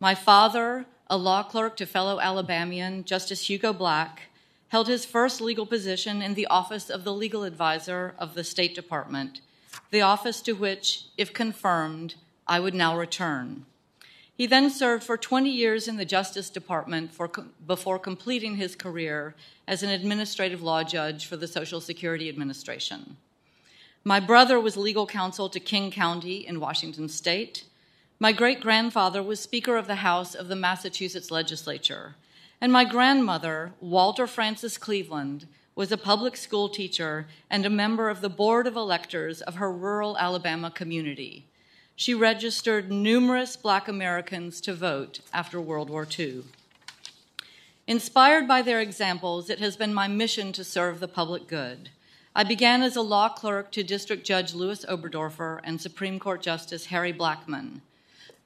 My father, a law clerk to fellow Alabamian Justice Hugo Black, held his first legal position in the office of the legal advisor of the State Department, the office to which, if confirmed, I would now return. He then served for 20 years in the Justice Department for, before completing his career as an administrative law judge for the Social Security Administration. My brother was legal counsel to King County in Washington state. My great grandfather was Speaker of the House of the Massachusetts Legislature. And my grandmother, Walter Francis Cleveland, was a public school teacher and a member of the Board of Electors of her rural Alabama community. She registered numerous black Americans to vote after World War II. Inspired by their examples, it has been my mission to serve the public good. I began as a law clerk to District Judge Louis Oberdorfer and Supreme Court Justice Harry Blackmun.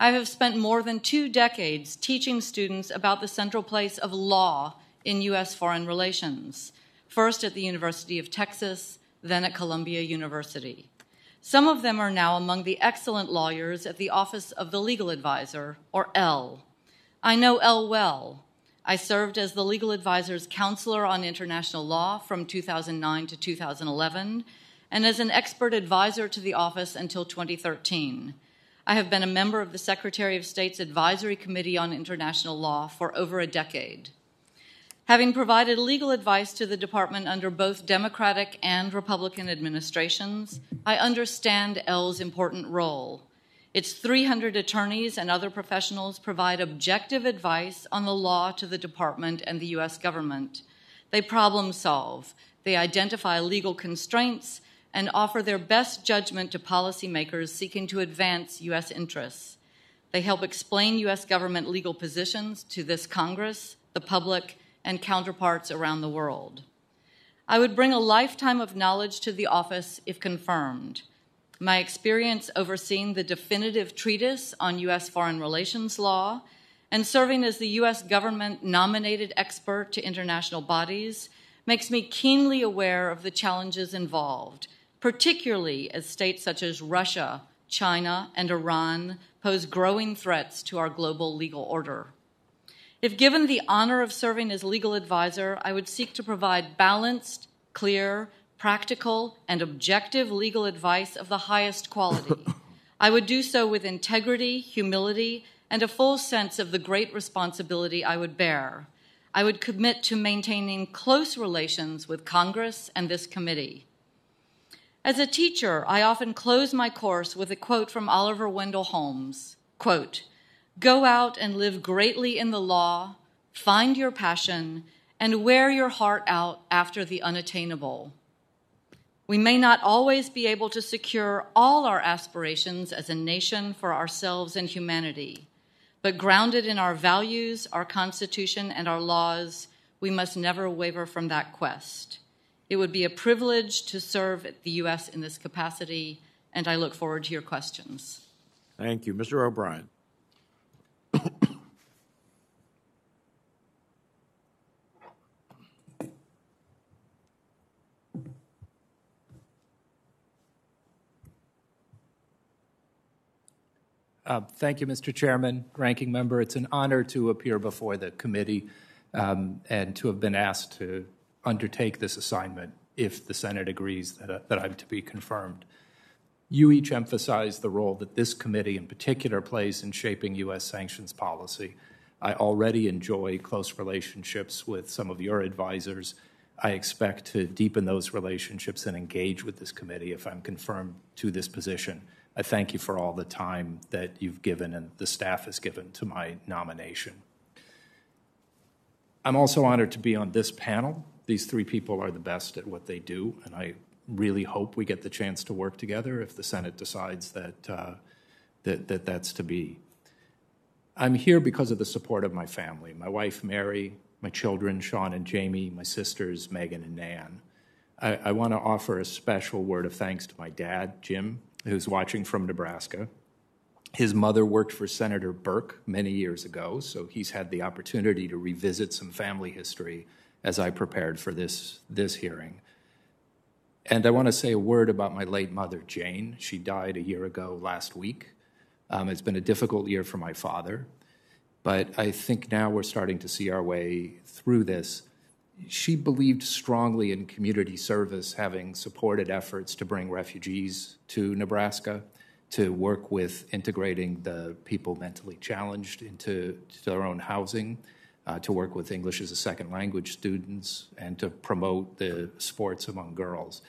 I have spent more than two decades teaching students about the central place of law in U.S. foreign relations, first at the University of Texas, then at Columbia University. Some of them are now among the excellent lawyers at the Office of the Legal Advisor, or L. I know L well. I served as the legal advisor's counselor on international law from 2009 to 2011 and as an expert advisor to the office until 2013. I have been a member of the Secretary of State's Advisory Committee on International Law for over a decade. Having provided legal advice to the department under both Democratic and Republican administrations, I understand L's important role. Its 300 attorneys and other professionals provide objective advice on the law to the department and the U.S. government. They problem solve, they identify legal constraints, and offer their best judgment to policymakers seeking to advance U.S. interests. They help explain U.S. government legal positions to this Congress, the public, and counterparts around the world. I would bring a lifetime of knowledge to the office if confirmed. My experience overseeing the definitive treatise on U.S. foreign relations law and serving as the U.S. government nominated expert to international bodies makes me keenly aware of the challenges involved, particularly as states such as Russia, China, and Iran pose growing threats to our global legal order. If given the honor of serving as legal advisor, I would seek to provide balanced, clear, practical, and objective legal advice of the highest quality. I would do so with integrity, humility, and a full sense of the great responsibility I would bear. I would commit to maintaining close relations with Congress and this committee. As a teacher, I often close my course with a quote from Oliver Wendell Holmes. Quote, Go out and live greatly in the law, find your passion, and wear your heart out after the unattainable. We may not always be able to secure all our aspirations as a nation for ourselves and humanity, but grounded in our values, our Constitution, and our laws, we must never waver from that quest. It would be a privilege to serve the U.S. in this capacity, and I look forward to your questions. Thank you. Mr. O'Brien. Uh, thank you, Mr. Chairman, Ranking Member. It's an honor to appear before the committee um, and to have been asked to undertake this assignment if the Senate agrees that, uh, that I'm to be confirmed. You each emphasize the role that this committee in particular plays in shaping U.S. sanctions policy. I already enjoy close relationships with some of your advisors. I expect to deepen those relationships and engage with this committee if I'm confirmed to this position. I thank you for all the time that you've given and the staff has given to my nomination. I'm also honored to be on this panel. These three people are the best at what they do, and I really hope we get the chance to work together if the Senate decides that, uh, that, that that's to be. I'm here because of the support of my family my wife, Mary, my children, Sean and Jamie, my sisters, Megan and Nan. I, I want to offer a special word of thanks to my dad, Jim, who's watching from Nebraska. His mother worked for Senator Burke many years ago, so he's had the opportunity to revisit some family history as I prepared for this, this hearing. And I want to say a word about my late mother, Jane. She died a year ago last week. Um, it's been a difficult year for my father, but I think now we're starting to see our way through this. she believed strongly in community service, having supported efforts to bring refugees to Nebraska, to work with integrating the people mentally challenged into their own housing, uh, to work with English as a second language students, and to promote the sports among girls.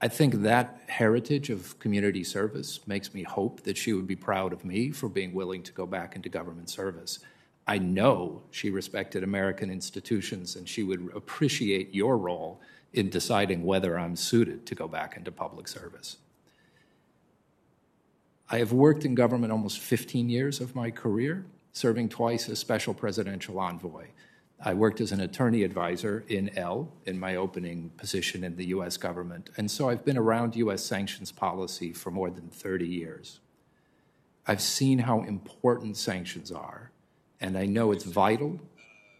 I think that heritage of community service makes me hope that she would be proud of me for being willing to go back into government service. I know she respected American institutions and she would appreciate your role in deciding whether I'm suited to go back into public service. I have worked in government almost 15 years of my career, serving twice as special presidential envoy. I worked as an attorney advisor in L in my opening position in the US government, and so I've been around US sanctions policy for more than 30 years. I've seen how important sanctions are and I know it's vital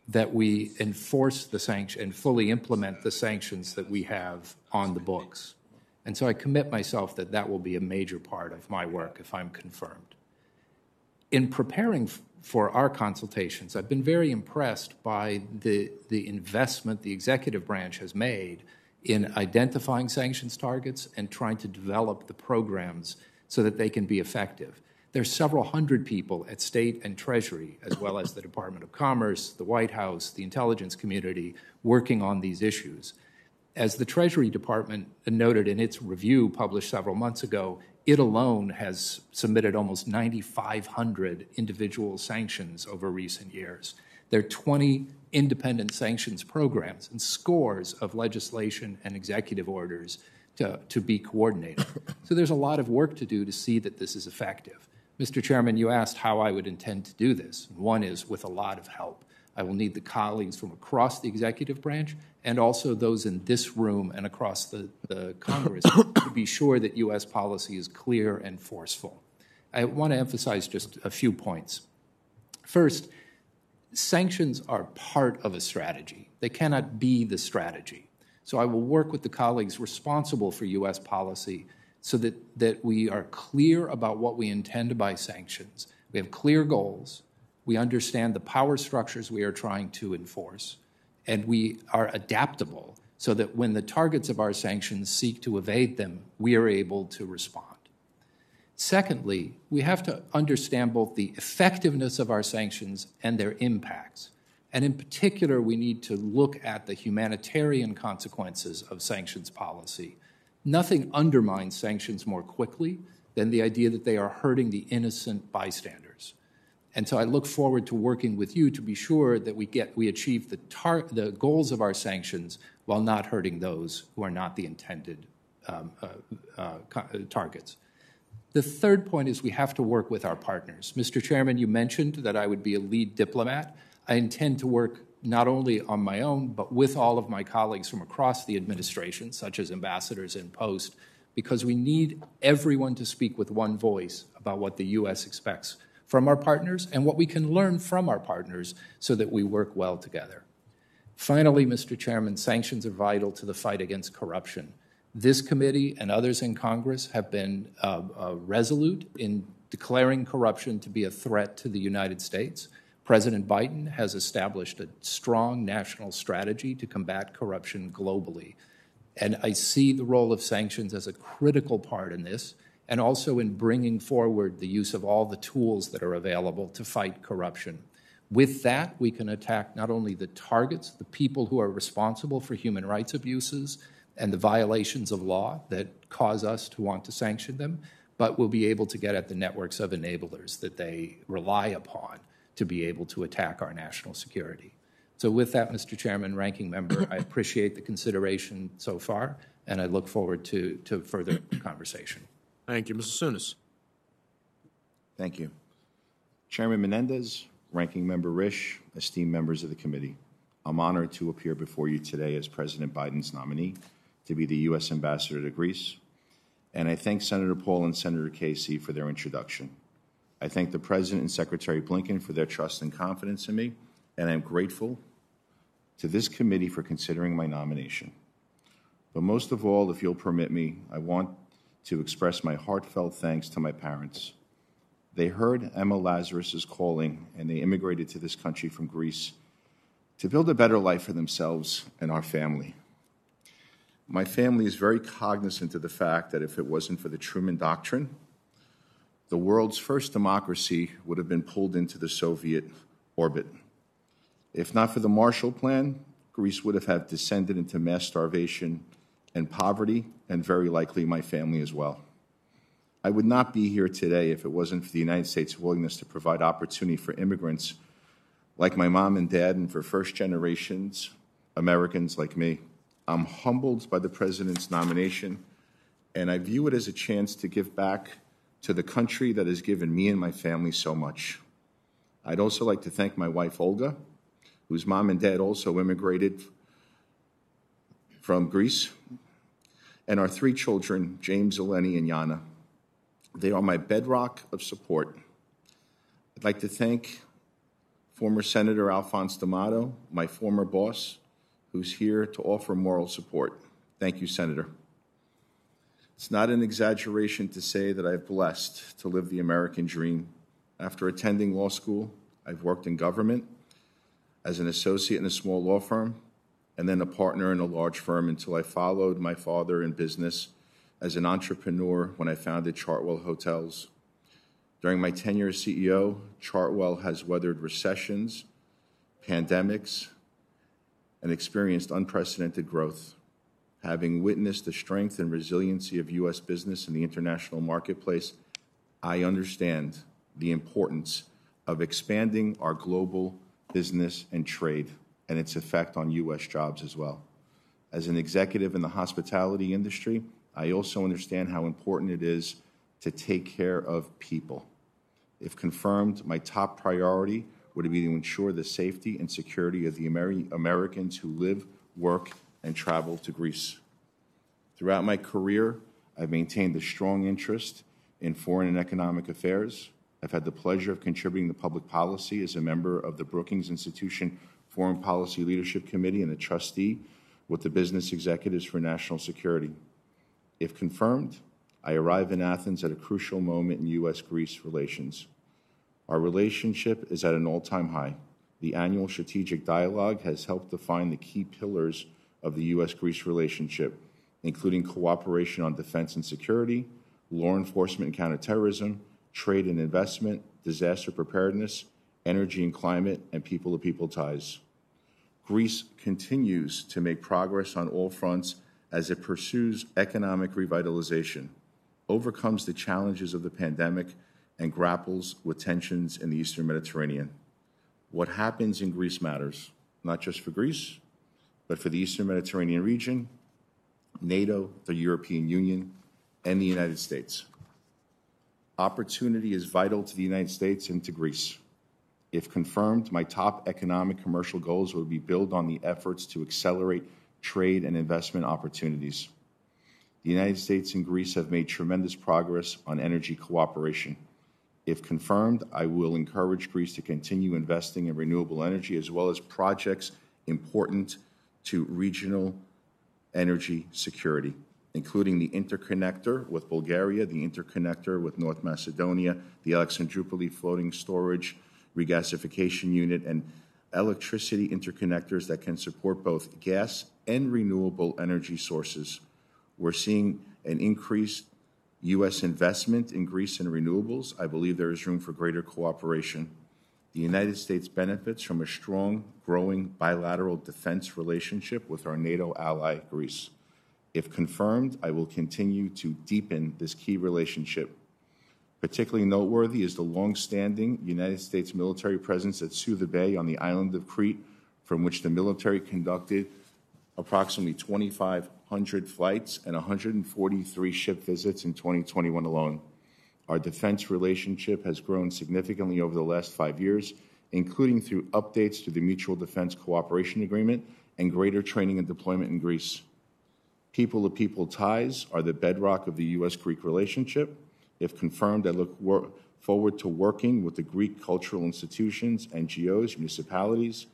that we enforce the sanction and fully implement the sanctions that we have on the books. And so I commit myself that that will be a major part of my work if I'm confirmed. In preparing for our consultations, I've been very impressed by the, the investment the executive branch has made in identifying sanctions targets and trying to develop the programs so that they can be effective. There's several hundred people at State and Treasury, as well as the Department of Commerce, the White House, the intelligence community, working on these issues. As the Treasury Department noted in its review published several months ago, it alone has submitted almost 9,500 individual sanctions over recent years. There are 20 independent sanctions programs and scores of legislation and executive orders to, to be coordinated. So there's a lot of work to do to see that this is effective. Mr. Chairman, you asked how I would intend to do this. One is with a lot of help. I will need the colleagues from across the executive branch and also those in this room and across the, the Congress to be sure that U.S. policy is clear and forceful. I want to emphasize just a few points. First, sanctions are part of a strategy, they cannot be the strategy. So I will work with the colleagues responsible for U.S. policy so that, that we are clear about what we intend by sanctions. We have clear goals. We understand the power structures we are trying to enforce. And we are adaptable so that when the targets of our sanctions seek to evade them, we are able to respond. Secondly, we have to understand both the effectiveness of our sanctions and their impacts. And in particular, we need to look at the humanitarian consequences of sanctions policy Nothing undermines sanctions more quickly than the idea that they are hurting the innocent bystanders. And so I look forward to working with you to be sure that we get we achieve the tar- the goals of our sanctions while not hurting those who are not the intended um, uh, uh, uh targets. The third point is we have to work with our partners. Mr. Chairman, you mentioned that I would be a lead diplomat. I intend to work not only on my own, but with all of my colleagues from across the administration, such as ambassadors in post, because we need everyone to speak with one voice about what the U.S. expects from our partners and what we can learn from our partners so that we work well together. Finally, Mr. Chairman, sanctions are vital to the fight against corruption. This committee and others in Congress have been uh, uh, resolute in declaring corruption to be a threat to the United States. President Biden has established a strong national strategy to combat corruption globally. And I see the role of sanctions as a critical part in this, and also in bringing forward the use of all the tools that are available to fight corruption. With that, we can attack not only the targets, the people who are responsible for human rights abuses and the violations of law that cause us to want to sanction them, but we'll be able to get at the networks of enablers that they rely upon to be able to attack our national security. So, with that, Mr. Chairman, Ranking Member, I appreciate the consideration so far, and I look forward to, to further conversation. Thank you. Mr. Tsounis. Thank you. Chairman Menendez, Ranking Member Risch, esteemed members of the committee, I'm honored to appear before you today as President Biden's nominee to be the U.S. Ambassador to Greece, and I thank Senator Paul and Senator Casey for their introduction. I thank the President and Secretary Blinken for their trust and confidence in me, and I'm grateful to this committee for considering my nomination. But most of all, if you'll permit me, I want to express my heartfelt thanks to my parents. They heard Emma Lazarus's calling and they immigrated to this country from Greece to build a better life for themselves and our family. My family is very cognizant of the fact that if it wasn't for the Truman Doctrine, the world's first democracy would have been pulled into the Soviet orbit. If not for the Marshall Plan, Greece would have descended into mass starvation and poverty, and very likely my family as well. I would not be here today if it wasn't for the United States' willingness to provide opportunity for immigrants like my mom and dad and for first generations Americans like me. I'm humbled by the President's nomination, and I view it as a chance to give back to the country that has given me and my family so much. I'd also like to thank my wife, Olga, whose mom and dad also immigrated from Greece, and our three children, James, Eleni, and Yana. They are my bedrock of support. I'd like to thank former Senator Alphonse D'Amato, my former boss, who's here to offer moral support. Thank you, Senator. It's not an exaggeration to say that I've blessed to live the American dream. After attending law school, I've worked in government as an associate in a small law firm and then a partner in a large firm until I followed my father in business as an entrepreneur when I founded Chartwell Hotels. During my tenure as CEO, Chartwell has weathered recessions, pandemics, and experienced unprecedented growth. Having witnessed the strength and resiliency of U.S. business in the international marketplace, I understand the importance of expanding our global business and trade and its effect on U.S. jobs as well. As an executive in the hospitality industry, I also understand how important it is to take care of people. If confirmed, my top priority would be to ensure the safety and security of the Ameri- Americans who live, work, and travel to Greece. Throughout my career, I've maintained a strong interest in foreign and economic affairs. I've had the pleasure of contributing to public policy as a member of the Brookings Institution Foreign Policy Leadership Committee and a trustee with the Business Executives for National Security. If confirmed, I arrive in Athens at a crucial moment in U.S. Greece relations. Our relationship is at an all time high. The annual strategic dialogue has helped define the key pillars of the U.S. Greece relationship, including cooperation on defense and security, law enforcement and counterterrorism, trade and investment, disaster preparedness, energy and climate, and people to people ties. Greece continues to make progress on all fronts as it pursues economic revitalization, overcomes the challenges of the pandemic, and grapples with tensions in the Eastern Mediterranean. What happens in Greece matters, not just for Greece, but for the Eastern Mediterranean region, NATO, the European Union, and the United States. Opportunity is vital to the United States and to Greece. If confirmed, my top economic commercial goals will be built on the efforts to accelerate trade and investment opportunities. The United States and Greece have made tremendous progress on energy cooperation. If confirmed, I will encourage Greece to continue investing in renewable energy as well as projects important to regional energy security, including the interconnector with Bulgaria, the interconnector with North Macedonia, the Alexandroupoli floating storage regasification unit, and electricity interconnectors that can support both gas and renewable energy sources. We're seeing an increased U.S. investment in Greece and renewables. I believe there is room for greater cooperation. The United States benefits from a strong, growing bilateral defense relationship with our NATO ally, Greece. If confirmed, I will continue to deepen this key relationship. Particularly noteworthy is the long-standing United States military presence at Souda Bay on the island of Crete, from which the military conducted approximately 2,500 flights and 143 ship visits in 2021 alone. Our defense relationship has grown significantly over the last five years, including through updates to the Mutual Defense Cooperation Agreement and greater training and deployment in Greece. People to people ties are the bedrock of the U.S. Greek relationship. If confirmed, I look wor- forward to working with the Greek cultural institutions, NGOs, municipalities,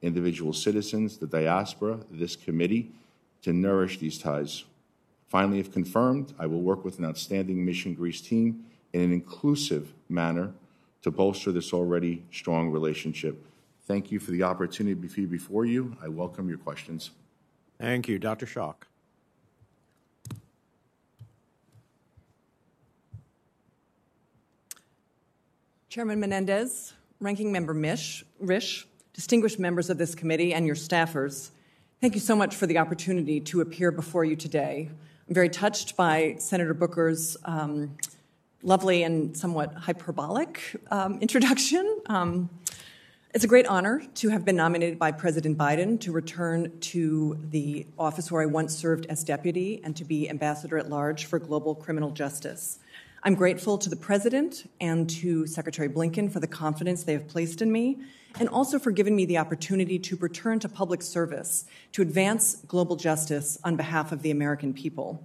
individual citizens, the diaspora, this committee to nourish these ties. Finally, if confirmed, I will work with an outstanding Mission Greece team in an inclusive manner to bolster this already strong relationship. Thank you for the opportunity to be before you. I welcome your questions. Thank you. Dr. Schaack. Chairman Menendez, Ranking Member Mish, Risch, distinguished members of this committee, and your staffers, thank you so much for the opportunity to appear before you today. I'm very touched by Senator Booker's um, lovely and somewhat hyperbolic um, introduction. Um, it's a great honor to have been nominated by President Biden to return to the office where I once served as deputy and to be ambassador at large for global criminal justice. I'm grateful to the President and to Secretary Blinken for the confidence they have placed in me, and also for giving me the opportunity to return to public service to advance global justice on behalf of the American people.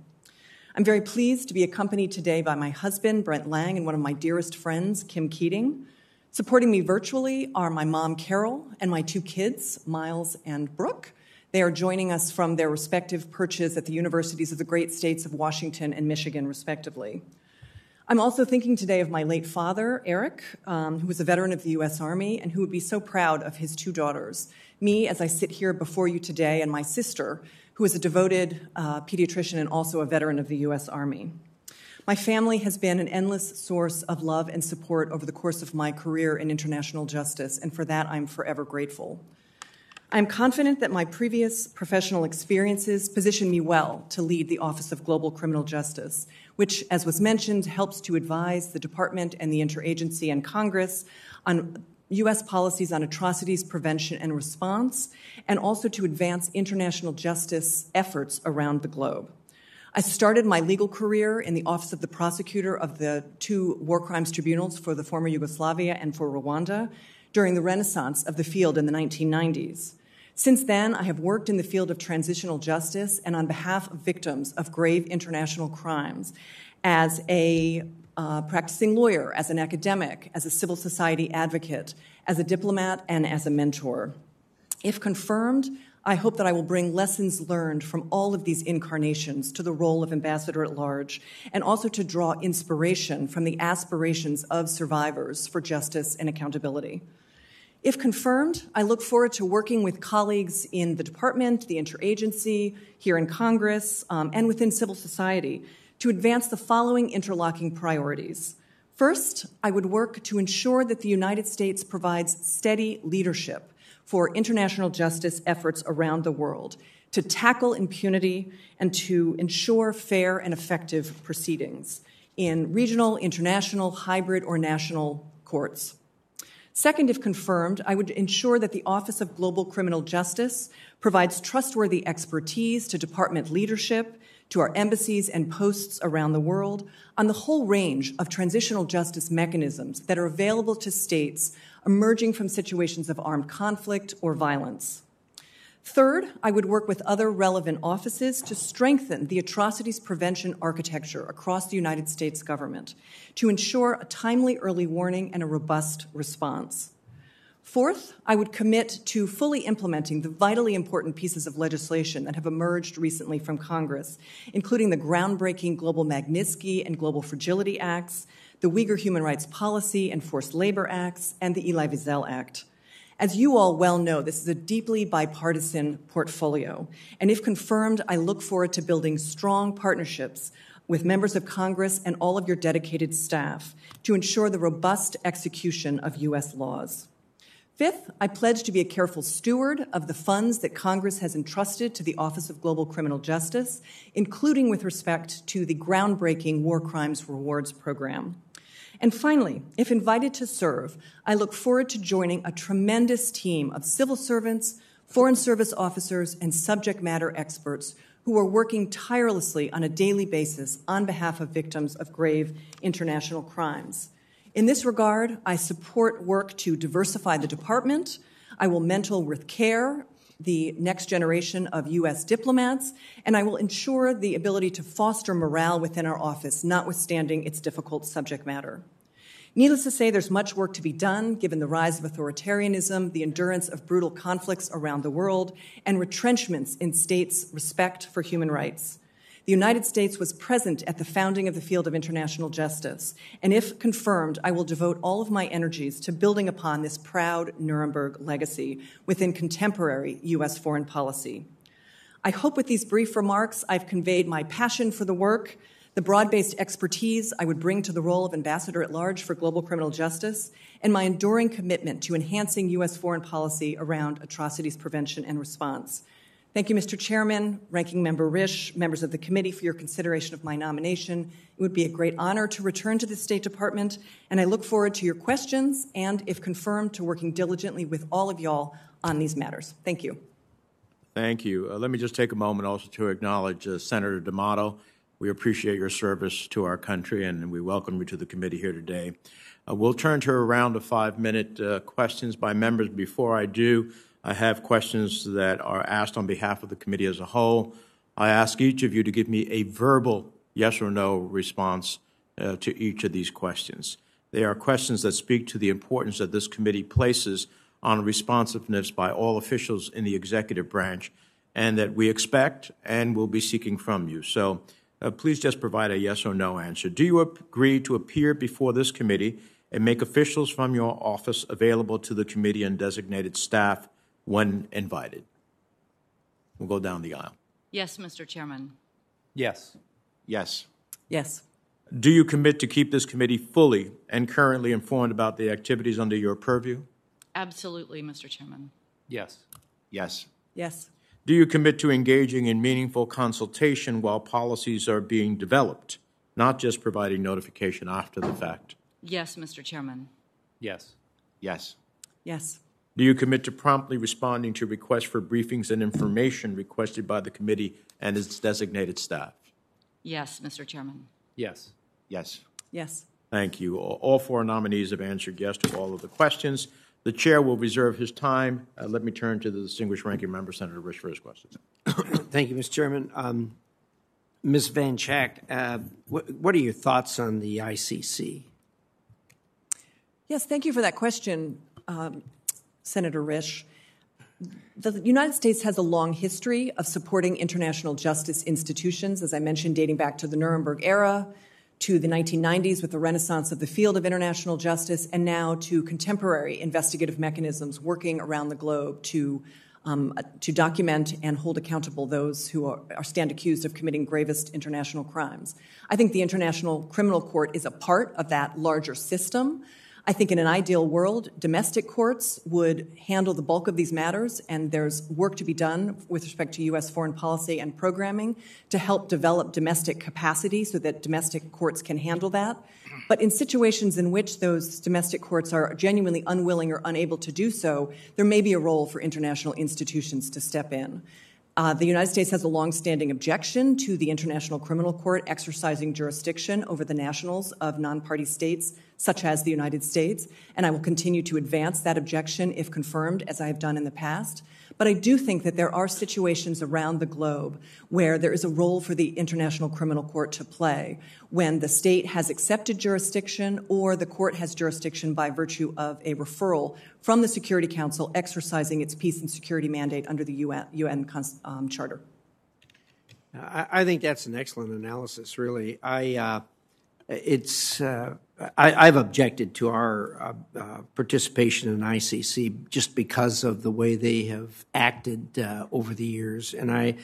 I'm very pleased to be accompanied today by my husband, Brent Lang, and one of my dearest friends, Kim Keating. Supporting me virtually are my mom, Carol, and my two kids, Miles and Brooke. They are joining us from their respective perches at the universities of the great states of Washington and Michigan, respectively. I'm also thinking today of my late father, Eric, um, who was a veteran of the U.S. Army and who would be so proud of his two daughters. Me, as I sit here before you today, and my sister, who is a devoted uh, pediatrician and also a veteran of the U.S. Army. My family has been an endless source of love and support over the course of my career in international justice, and for that I'm forever grateful. I am confident that my previous professional experiences position me well to lead the Office of Global Criminal Justice, which, as was mentioned, helps to advise the Department and the Interagency and Congress on U.S. policies on atrocities prevention and response, and also to advance international justice efforts around the globe. I started my legal career in the Office of the Prosecutor of the two war crimes tribunals for the former Yugoslavia and for Rwanda during the renaissance of the field in the 1990s. Since then, I have worked in the field of transitional justice and on behalf of victims of grave international crimes as a uh, practicing lawyer, as an academic, as a civil society advocate, as a diplomat, and as a mentor. If confirmed, I hope that I will bring lessons learned from all of these incarnations to the role of ambassador at large, and also to draw inspiration from the aspirations of survivors for justice and accountability. If confirmed, I look forward to working with colleagues in the department, the interagency, here in Congress, um, and within civil society to advance the following interlocking priorities. First, I would work to ensure that the United States provides steady leadership for international justice efforts around the world to tackle impunity and to ensure fair and effective proceedings in regional, international, hybrid, or national courts. Second, if confirmed, I would ensure that the Office of Global Criminal Justice provides trustworthy expertise to department leadership, to our embassies and posts around the world on the whole range of transitional justice mechanisms that are available to states emerging from situations of armed conflict or violence. Third, I would work with other relevant offices to strengthen the atrocities prevention architecture across the United States government to ensure a timely early warning and a robust response. Fourth, I would commit to fully implementing the vitally important pieces of legislation that have emerged recently from Congress, including the groundbreaking Global Magnitsky and Global Fragility Acts, the Uyghur Human Rights Policy and Forced Labor Acts, and the Elie Wiesel Act. As you all well know, this is a deeply bipartisan portfolio. And if confirmed, I look forward to building strong partnerships with members of Congress and all of your dedicated staff to ensure the robust execution of U.S. laws. Fifth, I pledge to be a careful steward of the funds that Congress has entrusted to the Office of Global Criminal Justice, including with respect to the groundbreaking War Crimes Rewards Program. And finally, if invited to serve, I look forward to joining a tremendous team of civil servants, foreign service officers, and subject matter experts who are working tirelessly on a daily basis on behalf of victims of grave international crimes. In this regard, I support work to diversify the department. I will mentor with care the next generation of U.S. diplomats, and I will ensure the ability to foster morale within our office, notwithstanding its difficult subject matter. Needless to say, there's much work to be done given the rise of authoritarianism, the endurance of brutal conflicts around the world, and retrenchments in states' respect for human rights. The United States was present at the founding of the field of international justice, and if confirmed, I will devote all of my energies to building upon this proud Nuremberg legacy within contemporary U.S. foreign policy. I hope with these brief remarks I've conveyed my passion for the work, the broad based expertise I would bring to the role of ambassador at large for global criminal justice, and my enduring commitment to enhancing U.S. foreign policy around atrocities prevention and response. Thank you, Mr. Chairman, Ranking Member Risch, members of the committee for your consideration of my nomination. It would be a great honor to return to the State Department, and I look forward to your questions and, if confirmed, to working diligently with all of y'all on these matters. Thank you. Thank you. Uh, let me just take a moment also to acknowledge uh, Senator D'Amato. We appreciate your service to our country, and we welcome you to the committee here today. Uh, we'll turn to a round of five minute uh, questions by members. Before I do, I have questions that are asked on behalf of the committee as a whole. I ask each of you to give me a verbal yes or no response uh, to each of these questions. They are questions that speak to the importance that this committee places on responsiveness by all officials in the executive branch and that we expect and will be seeking from you. So uh, please just provide a yes or no answer. Do you agree to appear before this committee and make officials from your office available to the committee and designated staff when invited. We'll go down the aisle. Yes, Mr. Chairman. Yes. Yes. Yes. Do you commit to keep this committee fully and currently informed about the activities under your purview? Absolutely, Mr. Chairman. Yes. Yes. Yes. Do you commit to engaging in meaningful consultation while policies are being developed, not just providing notification after the fact? Yes, Mr. Chairman. Yes. Yes. Yes. Do you commit to promptly responding to requests for briefings and information requested by the committee and its designated staff? Yes, Mr. Chairman. Yes. Yes. Yes. Thank you. All four nominees have answered yes to all of the questions. The chair will reserve his time. Uh, let me turn to the distinguished ranking member, Senator Risch, for his questions. Thank you, Mr. Chairman. Um, Ms. Van Schaack, uh, what, what are your thoughts on the ICC? Yes, thank you for that question. Um, Senator Risch. The United States has a long history of supporting international justice institutions, as I mentioned, dating back to the Nuremberg era, to the 1990s with the renaissance of the field of international justice, and now to contemporary investigative mechanisms working around the globe to, um, to document and hold accountable those who are, are stand accused of committing gravest international crimes. I think the International Criminal Court is a part of that larger system. I think in an ideal world, domestic courts would handle the bulk of these matters, and there's work to be done with respect to U.S. foreign policy and programming to help develop domestic capacity so that domestic courts can handle that. But in situations in which those domestic courts are genuinely unwilling or unable to do so, there may be a role for international institutions to step in. Uh, the United States has a longstanding objection to the International Criminal Court exercising jurisdiction over the nationals of non party states, such as the United States, and I will continue to advance that objection if confirmed, as I have done in the past. But I do think that there are situations around the globe where there is a role for the International Criminal Court to play when the state has accepted jurisdiction or the court has jurisdiction by virtue of a referral from the Security Council exercising its peace and security mandate under the UN, UN um, Charter. I, I, think that's an excellent analysis, really. I, uh, it's, uh, I, have objected to our uh, uh participation in ICC just because of the way they have acted uh, over the years, and I.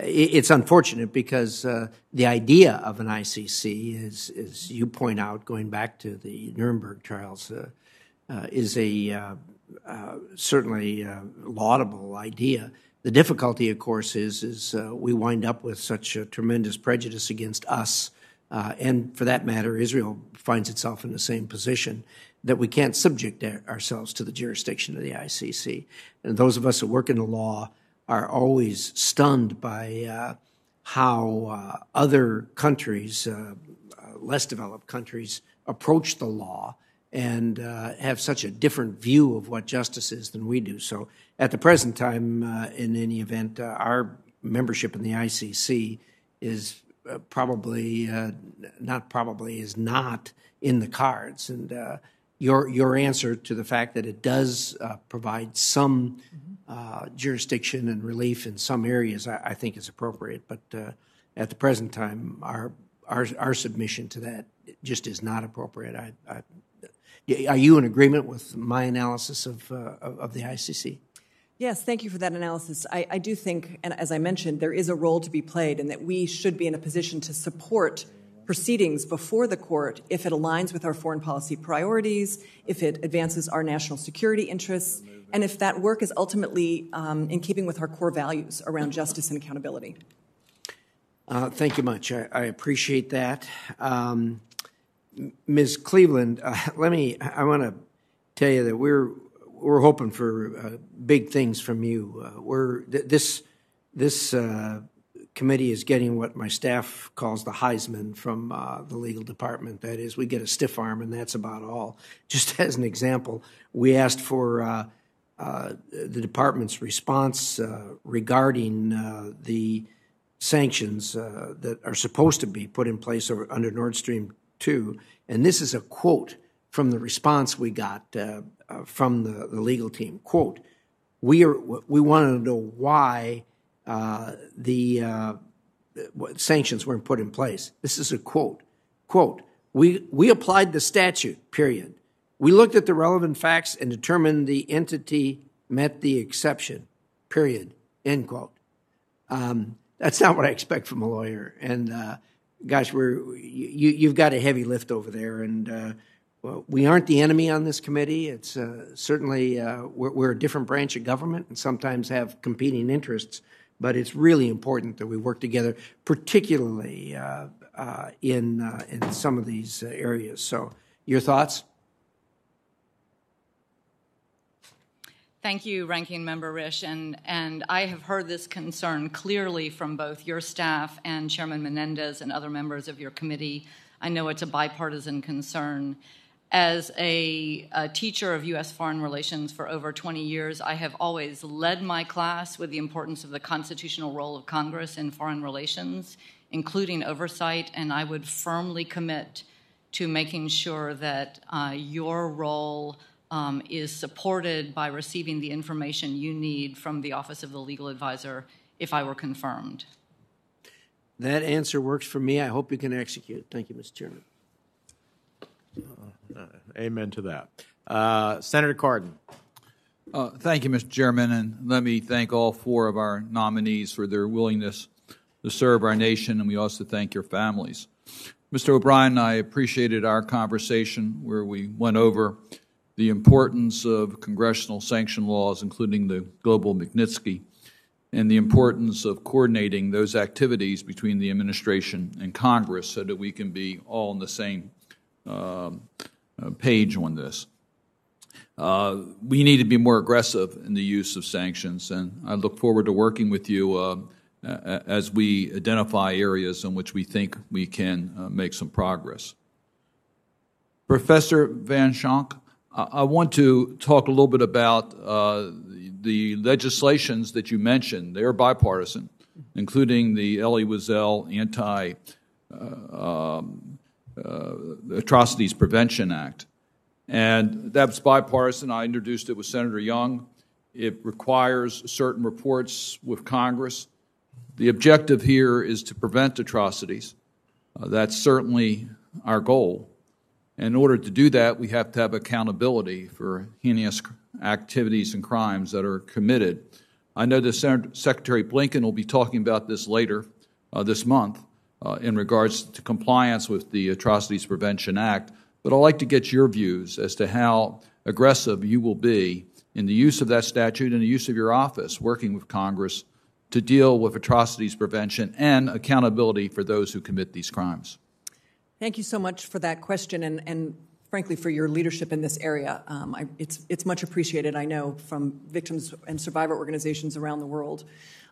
It's unfortunate because uh, the idea of an ICC is, as you point out, going back to the Nuremberg trials, is a certainly laudable idea. The difficulty, of course, is is we wind up with such a tremendous prejudice against us uh, and for that matter, Israel finds itself in the same position that we can't subject ourselves to the jurisdiction of the ICC. And those of us that work in the law are always stunned by uh, how uh, other countries, uh, uh, less developed countries, approach the law and uh, have such a different view of what justice is than we do. So, at the present time, in any event, our membership in the ICC is probably uh, not probably is not in the cards. And uh, your your answer to the fact that it does uh, provide some uh, jurisdiction and relief in some areas, I, I, think is appropriate. But at the present time, our, our, our submission to that just is not appropriate. I, I, are you in agreement with my analysis uh, of the ICC? Yes, thank you for that analysis. I, I, do think, and as I mentioned, there is a role to be played, and that we should be in a position to support proceedings before the court if it aligns with our foreign policy priorities, if it advances our national security interests, and if that work is ultimately um, in keeping with our core values around justice and accountability. Uh, thank you much. I, I appreciate that. Um, Ms. Cleveland, uh, let me, I want to tell you that we're, we're hoping for uh, big things from you. Uh, we're, th- this, this uh, committee is getting what my staff calls the Heisman from uh, the legal department. That is, we get a stiff arm, and that's about all. Just as an example, we asked for uh, uh, the department's response regarding the sanctions that are supposed to be put in place over, under Nord Stream 2. And this is a quote from the response we got uh, uh, from the, the, legal team. Quote, we, are, we want to know why the sanctions weren't put in place. This is a quote. Quote, we, we applied the statute, period. We looked at the relevant facts and determined the entity met the exception, period, end quote. Um, that's not what I expect from a lawyer. And uh, gosh, we're, you, you've got a heavy lift over there. And uh, we aren't the enemy on this committee. It's uh, certainly, uh, we're, we're a different branch of government and sometimes have competing interests. But it's really important that we work together, particularly uh, uh, in, in some of these areas. So, your thoughts? Thank you, Ranking Member Risch. And, and I have heard this concern clearly from both your staff and Chairman Menendez and other members of your committee. I know it's a bipartisan concern. As a, a, teacher of U.S. foreign relations for over 20 years, I have always led my class with the importance of the constitutional role of Congress in foreign relations, including oversight, and I would firmly commit to making sure that uh, your role um, is supported by receiving the information you need from the Office of the Legal Advisor if I were confirmed. That answer works for me. I hope you can execute. Thank you, Mr. Chairman. Uh, amen to that. Uh, Senator Cardin. Uh, thank you, Mr. Chairman, and let me thank all four of our nominees for their willingness to serve our nation, and we also thank your families. Mr. O'Brien, I appreciated our conversation where we went over the importance of congressional sanction laws, including the global Magnitsky, and the importance of coordinating those activities between the administration and Congress so that we can be all on the same uh, page on this. Uh, we need to be more aggressive in the use of sanctions, and I look forward to working with you uh, as we identify areas in which we think we can uh, make some progress. Professor Van Schaack, I want to talk a little bit about uh, the legislations that you mentioned. They are bipartisan, including the Elie Wiesel Anti uh, um, uh, Atrocities Prevention Act. And that's bipartisan. I introduced it with Senator Young. It requires certain reports with Congress. The objective here is to prevent atrocities. Uh, that's certainly our goal. In order to do that, we have to have accountability for heinous activities and crimes that are committed. I know that Secretary Blinken will be talking about this later uh, this month uh, in regards to compliance with the Atrocities Prevention Act, but I'd like to get your views as to how aggressive you will be in the use of that statute and the use of your office working with Congress to deal with atrocities prevention and accountability for those who commit these crimes. Thank you so much for that question and, and frankly for your leadership in this area. Um, I, it's, it's much appreciated, I know, from victims and survivor organizations around the world.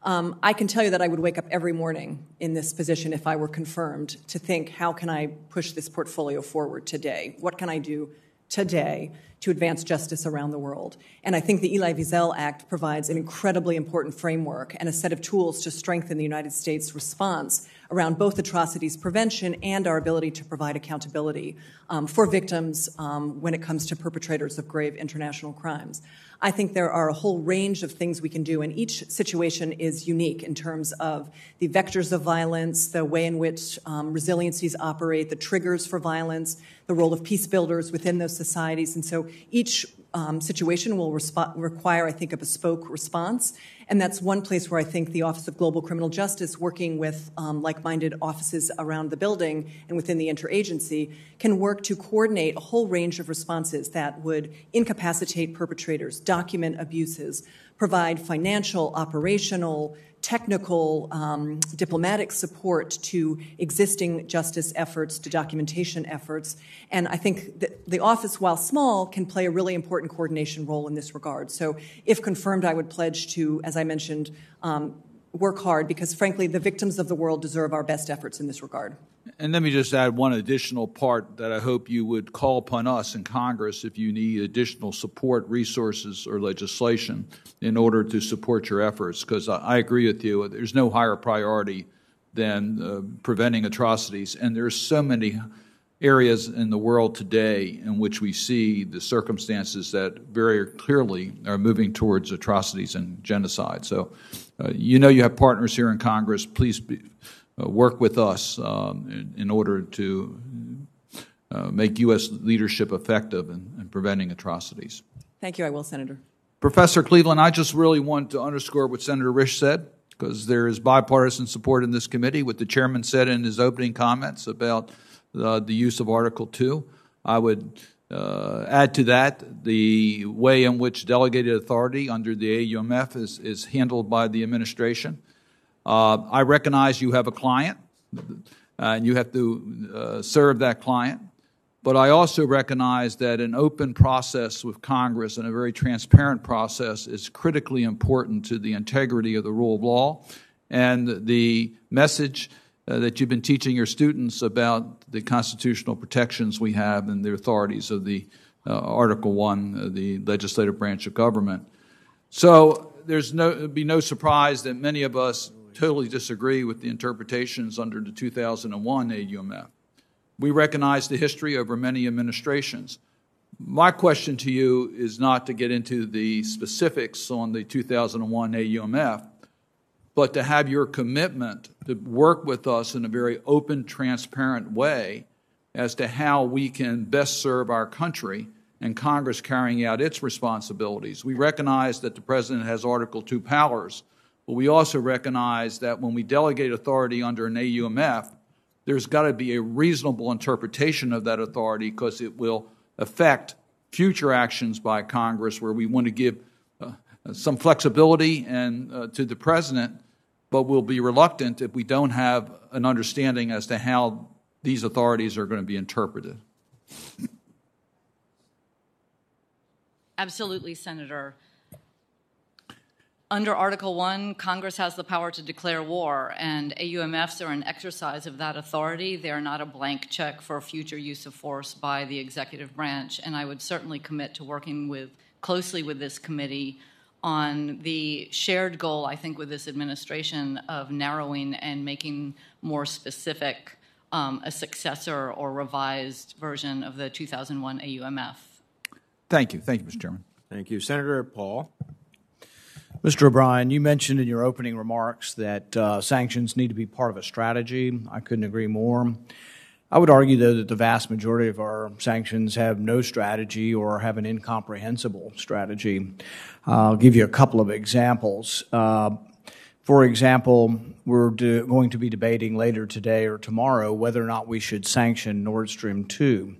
Um, I can tell you that I would wake up every morning in this position if I were confirmed to think, how can I push this portfolio forward today? What can I do today to advance justice around the world. And I think the Elie Wiesel Act provides an incredibly important framework and a set of tools to strengthen the United States response around both atrocities prevention and our ability to provide accountability um, for victims um, when it comes to perpetrators of grave international crimes. I think there are a whole range of things we can do, and each situation is unique in terms of the vectors of violence, the way in which um, resiliencies operate, the triggers for violence, the role of peace builders within those societies. And so each um, situation will resp- require, I think, a bespoke response. And that's one place where I think the Office of Global Criminal Justice, working with um, like minded offices around the building and within the interagency, can work to coordinate a whole range of responses that would incapacitate perpetrators, document abuses, provide financial, operational, technical, um, diplomatic support to existing justice efforts, to documentation efforts. And I think the office, while small, can play a really important coordination role in this regard. So, if confirmed, I would pledge to, as I mentioned, um, work hard because, frankly, the victims of the world deserve our best efforts in this regard. And let me just add one additional part that I hope you would call upon us in Congress if you need additional support, resources, or legislation in order to support your efforts. Because I agree with you, there's no higher priority than uh, preventing atrocities. And there's so many areas in the world today in which we see the circumstances that very clearly are moving towards atrocities and genocide. So, uh, you know, you have partners here in Congress. Please be, uh, work with us um, in, in, order to uh, make U.S. leadership effective in, in, preventing atrocities. Thank you. I will, Senator. Professor Cleveland, I just really want to underscore what Senator Risch said because there is bipartisan support in this committee. What the chairman said in his opening comments about the use of Article 2. I would uh, add to that the way in which delegated authority under the AUMF is, is handled by the administration. Uh, I recognize you have a client uh, and you have to uh, serve that client. But I also recognize that an open process with Congress and a very transparent process is critically important to the integrity of the rule of law and the message uh, that you've been teaching your students about the constitutional protections we have and the authorities of the uh, Article 1, uh, the legislative branch of government. So there's no, be no surprise that many of us totally disagree with the interpretations under the 2001 AUMF. We recognize the history over many administrations. My question to you is not to get into the specifics on the 2001 AUMF, but to have your commitment to work with us in a very open, transparent way as to how we can best serve our country and Congress carrying out its responsibilities. We recognize that the President has Article 2 powers but we also recognize that when we delegate authority under an AUMF, there's got to be a reasonable interpretation of that authority because it will affect future actions by Congress where we want to give uh, some flexibility and uh, to the president, but we'll be reluctant if we don't have an understanding as to how these authorities are going to be interpreted. Absolutely, Senator. Under Article 1, Congress has the power to declare war, and AUMFs are an exercise of that authority. They are not a blank check for future use of force by the executive branch, and I would certainly commit to working with closely with this committee on the shared goal, I think, with this administration of narrowing and making more specific um, a successor or revised version of the 2001 AUMF. Thank you. Thank you, Mr. Chairman. Thank you. Senator Paul. Mr. O'Brien, you mentioned in your opening remarks that uh, sanctions need to be part of a strategy. I couldn't agree more. I would argue, though, that the vast majority of our sanctions have no strategy or have an incomprehensible strategy. I'll give you a couple of examples. Uh, for example, we're going to be debating later today or tomorrow whether or not we should sanction Nord Stream 2.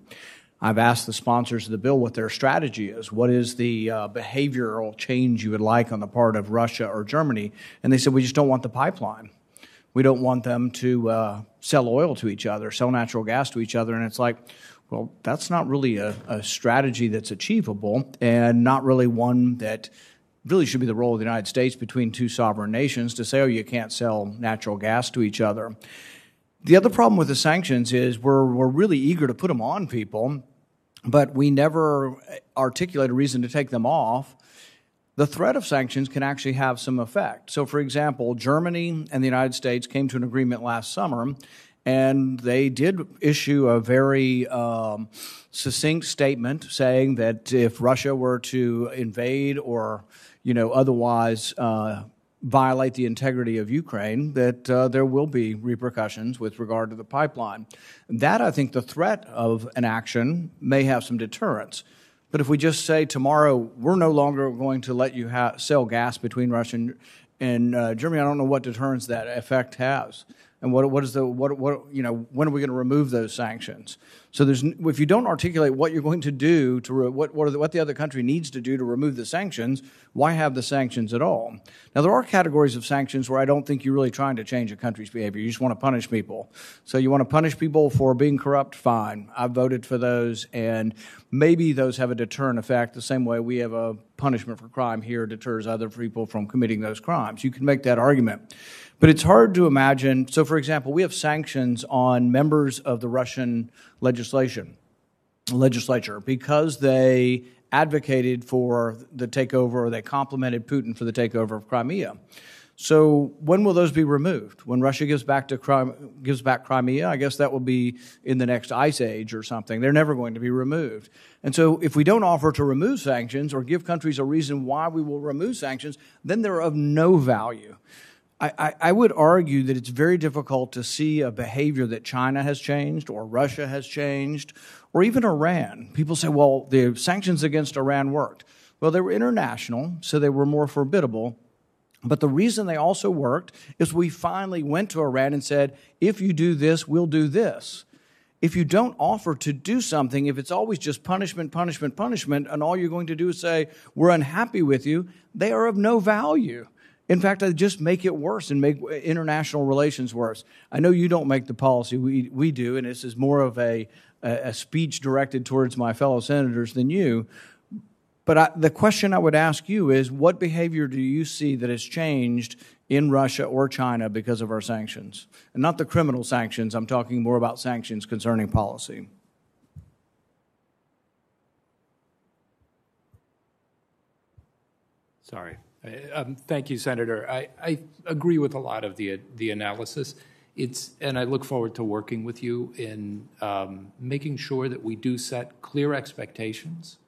I've asked the sponsors of the bill what their strategy is. What is the uh, behavioral change you would like on the part of Russia or Germany? And they said, we just don't want the pipeline. We don't want them to uh, sell oil to each other, sell natural gas to each other. And it's like, well, that's not really a, a strategy that's achievable and not really one that really should be the role of the United States between two sovereign nations to say, oh, you can't sell natural gas to each other. The other problem with the sanctions is we're, we're really eager to put them on people, but we never articulate a reason to take them off, the threat of sanctions can actually have some effect. So, for example, Germany and the United States came to an agreement last summer, and they did issue a very um, succinct statement saying that if Russia were to invade or, you know, otherwise uh, violate the integrity of Ukraine, that uh, there will be repercussions with regard to the pipeline. That, I think, the threat of an action may have some deterrence. But if we just say tomorrow we're no longer going to let you ha- sell gas between Russia and, and uh, Germany, I don't know what deterrence that effect has. And what, what is the what, what you know when are we going to remove those sanctions? So there's if you don't articulate what you're going to do to re, what what, the, what the other country needs to do to remove the sanctions, why have the sanctions at all? Now there are categories of sanctions where I don't think you're really trying to change a country's behavior. You just want to punish people. So you want to punish people for being corrupt. Fine, I voted for those, and maybe those have a deterrent effect. The same way we have a punishment for crime here deters other people from committing those crimes. You can make that argument. But it's hard to imagine. So, for example, we have sanctions on members of the Russian legislation, legislature because they advocated for the takeover or they complimented Putin for the takeover of Crimea. So when will those be removed? When Russia gives back to Crimea, gives back Crimea, I guess that will be in the next ice age or something. They're never going to be removed. And so if we don't offer to remove sanctions or give countries a reason why we will remove sanctions, then they're of no value. I, I, would argue that it's very difficult to see a behavior that China has changed or Russia has changed or even Iran. People say, well, the sanctions against Iran worked. Well, they were international, so they were more formidable. But the reason they also worked is we finally went to Iran and said, if you do this, we'll do this. If you don't offer to do something, if it's always just punishment, punishment, punishment, and all you're going to do is say, we're unhappy with you, they are of no value. In fact, I just make it worse and make international relations worse. I know you don't make the policy, we, we do, and this is more of a, a speech directed towards my fellow senators than you. But I, the question I would ask you is what behavior do you see that has changed in Russia or China because of our sanctions? And not the criminal sanctions, I'm talking more about sanctions concerning policy. Sorry. Um, thank you, Senator. I, I, agree with a lot of the the analysis. It's and I look forward to working with you in um, making sure that we do set clear expectations,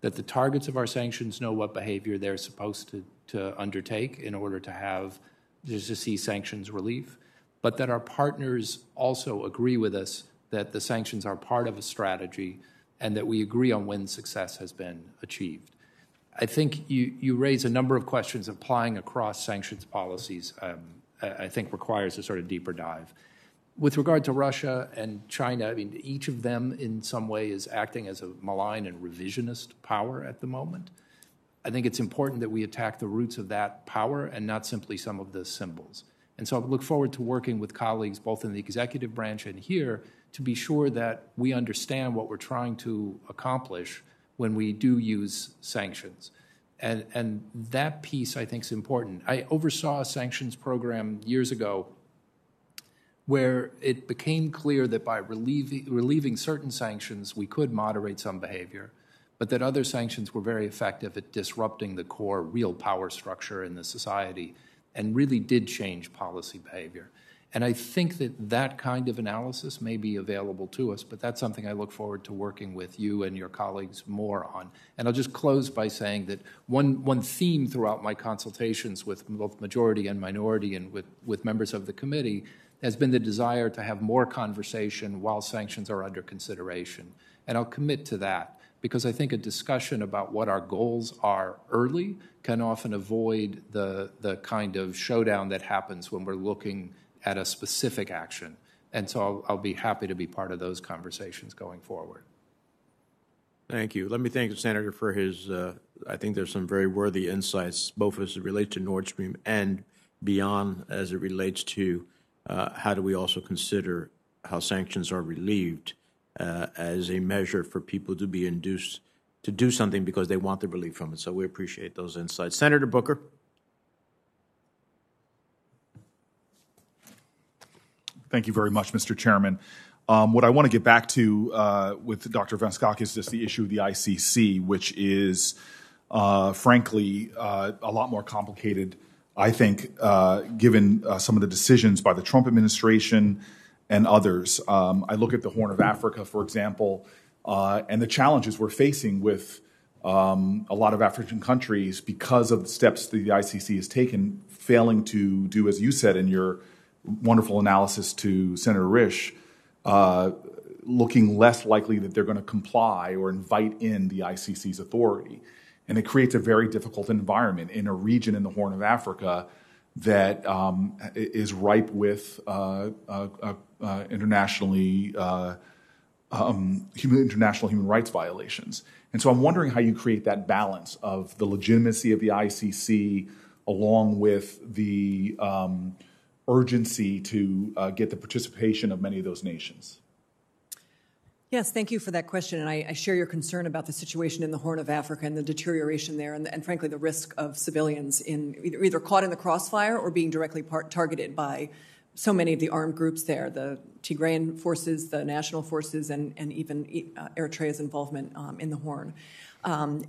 that the targets of our sanctions know what behavior they're supposed to to undertake in order to have just to see sanctions relief, but that our partners also agree with us that the sanctions are part of a strategy and that we agree on when success has been achieved. I think you, you raise a number of questions applying across sanctions policies, um, I think requires a sort of deeper dive. With regard to Russia and China, I mean, each of them in some way is acting as a malign and revisionist power at the moment. I think it's important that we attack the roots of that power and not simply some of the symbols. And so I look forward to working with colleagues both in the executive branch and here to be sure that we understand what we're trying to accomplish when we do use sanctions. And, and that piece, I think, is important. I oversaw a sanctions program years ago where it became clear that by relieving, relieving certain sanctions, we could moderate some behavior, but that other sanctions were very effective at disrupting the core real power structure in the society and really did change policy behavior. And I think that that kind of analysis may be available to us, but that's something I look forward to working with you and your colleagues more on. And I'll just close by saying that one, one theme throughout my consultations with both majority and minority and with, with members of the committee has been the desire to have more conversation while sanctions are under consideration. And I'll commit to that because I think a discussion about what our goals are early can often avoid the, the kind of showdown that happens when we're looking at a specific action. And so I'll, I'll be happy to be part of those conversations going forward. Thank you. Let me thank the senator for his. Uh, I think there's some very worthy insights, both as it relates to Nord Stream and beyond, as it relates to uh, how do we also consider how sanctions are relieved uh, as a measure for people to be induced to do something because they want the relief from it. So we appreciate those insights, Senator Booker. Thank you very much, Mr. Chairman. Um, what I want to get back to uh, with Dr. Van is just the issue of the ICC, which is, uh, frankly, uh, a lot more complicated, I think, uh, given uh, some of the decisions by the Trump administration and others. Um, I look at the Horn of Africa, for example, uh, and the challenges we're facing with um, a lot of African countries because of the steps that the ICC has taken, failing to do, as you said in your wonderful analysis to Senator Risch, uh, looking less likely that they're going to comply or invite in the ICC's authority. And it creates a very difficult environment in a region in the Horn of Africa that um, is ripe with uh, uh, uh, uh internationally uh, um, human, international human rights violations. And so I'm wondering how you create that balance of the legitimacy of the ICC along with the um, urgency to uh, get the participation of many of those nations. Yes, thank you for that question. And I, I, share your concern about the situation in the Horn of Africa and the deterioration there, and, and frankly, the risk of civilians in either, caught in the crossfire or being directly part, targeted by so many of the armed groups there the Tigrayan forces, the national forces, and, and even uh, Eritrea's involvement um, in the Horn. Um,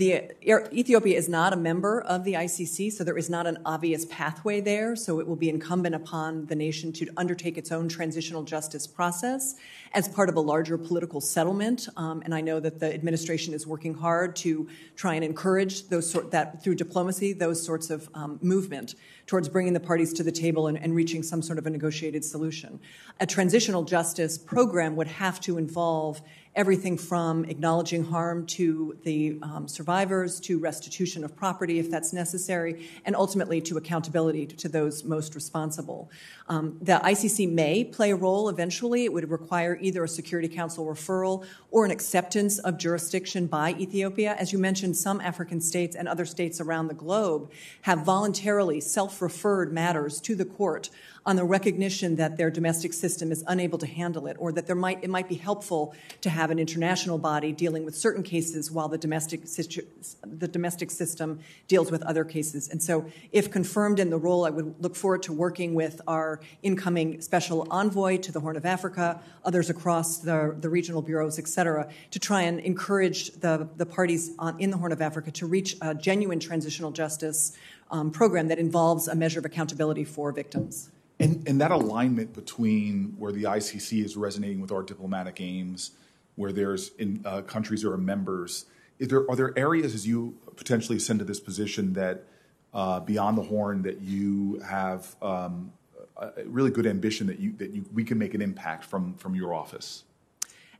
Ethiopia is not a member of the ICC, so there is not an obvious pathway there. So it will be incumbent upon the nation to undertake its own transitional justice process as part of a larger political settlement. Um, and I know that the administration is working hard to try and encourage those sort that through diplomacy, those sorts of um, movement towards bringing the parties to the table and, and reaching some sort of a negotiated solution. A transitional justice program would have to involve everything from acknowledging harm to the um, survivors to restitution of property if that's necessary, and ultimately to accountability to those most responsible. Um, the ICC may play a role eventually. It would require either a Security Council referral or an acceptance of jurisdiction by Ethiopia. As you mentioned, some African states and other states around the globe have voluntarily self referred matters to the court on the recognition that their domestic system is unable to handle it, or that there might, it might be helpful to have an international body dealing with certain cases while the domestic, situ- the domestic system deals with other cases. And so, if confirmed in the role, I would look forward to working with our incoming special envoy to the Horn of Africa, others across the, the regional bureaus, et cetera, to try and encourage the, the parties on, in the Horn of Africa to reach a genuine transitional justice um, program that involves a measure of accountability for victims. And, and that alignment between where the ICC is resonating with our diplomatic aims, where there's in, uh, countries that are members, there, are there areas as you potentially ascend to this position that uh, beyond the horn that you have um, a really good ambition that you that you, we can make an impact from from your office?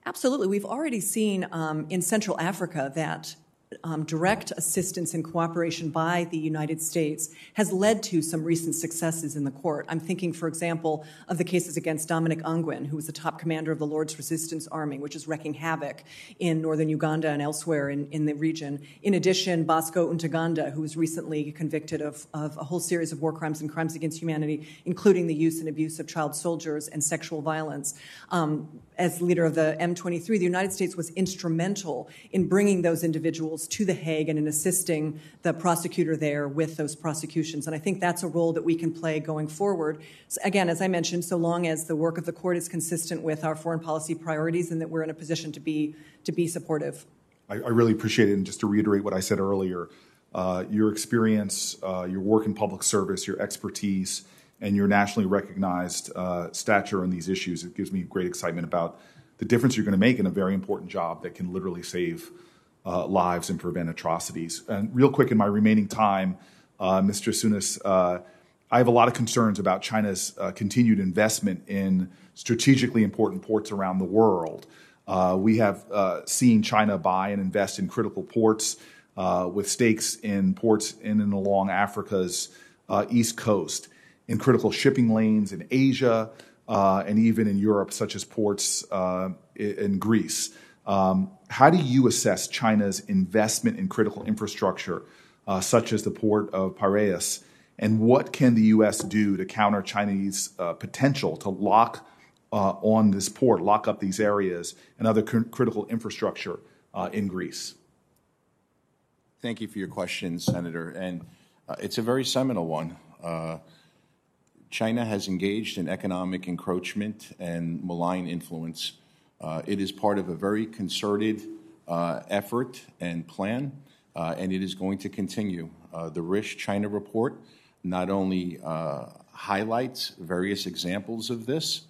Absolutely, we've already seen um, in Central Africa that um, direct assistance and cooperation by the United States has led to some recent successes in the court. I'm thinking, for example, of the cases against Dominic Ongwen, who was the top commander of the Lord's Resistance Army, which is wreaking havoc in northern Uganda and elsewhere in, in the region. In addition, Bosco Ntaganda, who was recently convicted of, of a whole series of war crimes and crimes against humanity, including the use and abuse of child soldiers and sexual violence. Um, as leader of the M23, the United States was instrumental in bringing those individuals to The Hague and in assisting the prosecutor there with those prosecutions. And I think that's a role that we can play going forward. So again, as I mentioned, so long as the work of the court is consistent with our foreign policy priorities and that we're in a position to be, to be supportive. I, I really appreciate it. And just to reiterate what I said earlier, uh, your experience, uh, your work in public service, your expertise, and your nationally recognized uh, stature on these issues. It gives me great excitement about the difference you're going to make in a very important job that can literally save uh, lives and prevent atrocities. And real quick, in my remaining time, uh, Mr. Tsounis, uh, I have a lot of concerns about China's uh, continued investment in strategically important ports around the world. Uh, we have seen China buy and invest in critical ports with stakes in ports in and along Africa's east coast in critical shipping lanes in Asia uh, and even in Europe, such as ports uh, in Greece. Um, how do you assess China's investment in critical infrastructure, uh, such as the port of Piraeus? And what can the U.S. do to counter Chinese uh, potential to lock uh, on this port, lock up these areas and other cr- critical infrastructure uh, in Greece? Thank you for your question, Senator. And it's a very seminal one. China has engaged in economic encroachment and malign influence. Uh, it is part of a very concerted uh, effort and plan, uh, and it is going to continue. Uh, the Risch China report not only uh, highlights various examples of this,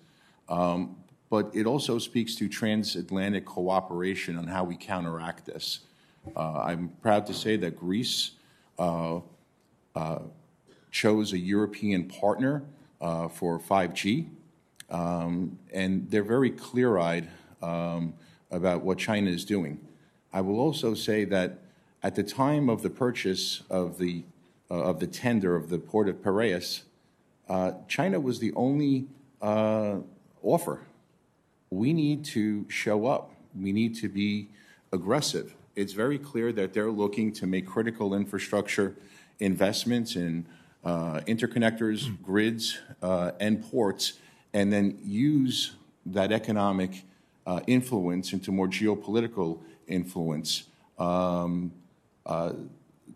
um, but it also speaks to transatlantic cooperation on how we counteract this. Uh, I'm proud to say that Greece uh, uh, chose a European partner uh, for 5G, um, and they're very clear eyed um, about what China is doing. I will also say that at the time of the purchase of the, uh, of the tender of the port of Piraeus, uh, China was the only offer we need to show up. We need to be aggressive. It's very clear that they're looking to make critical infrastructure investments in uh, interconnectors, grids, uh, and ports, and then use that economic uh, influence into more geopolitical influence um, uh,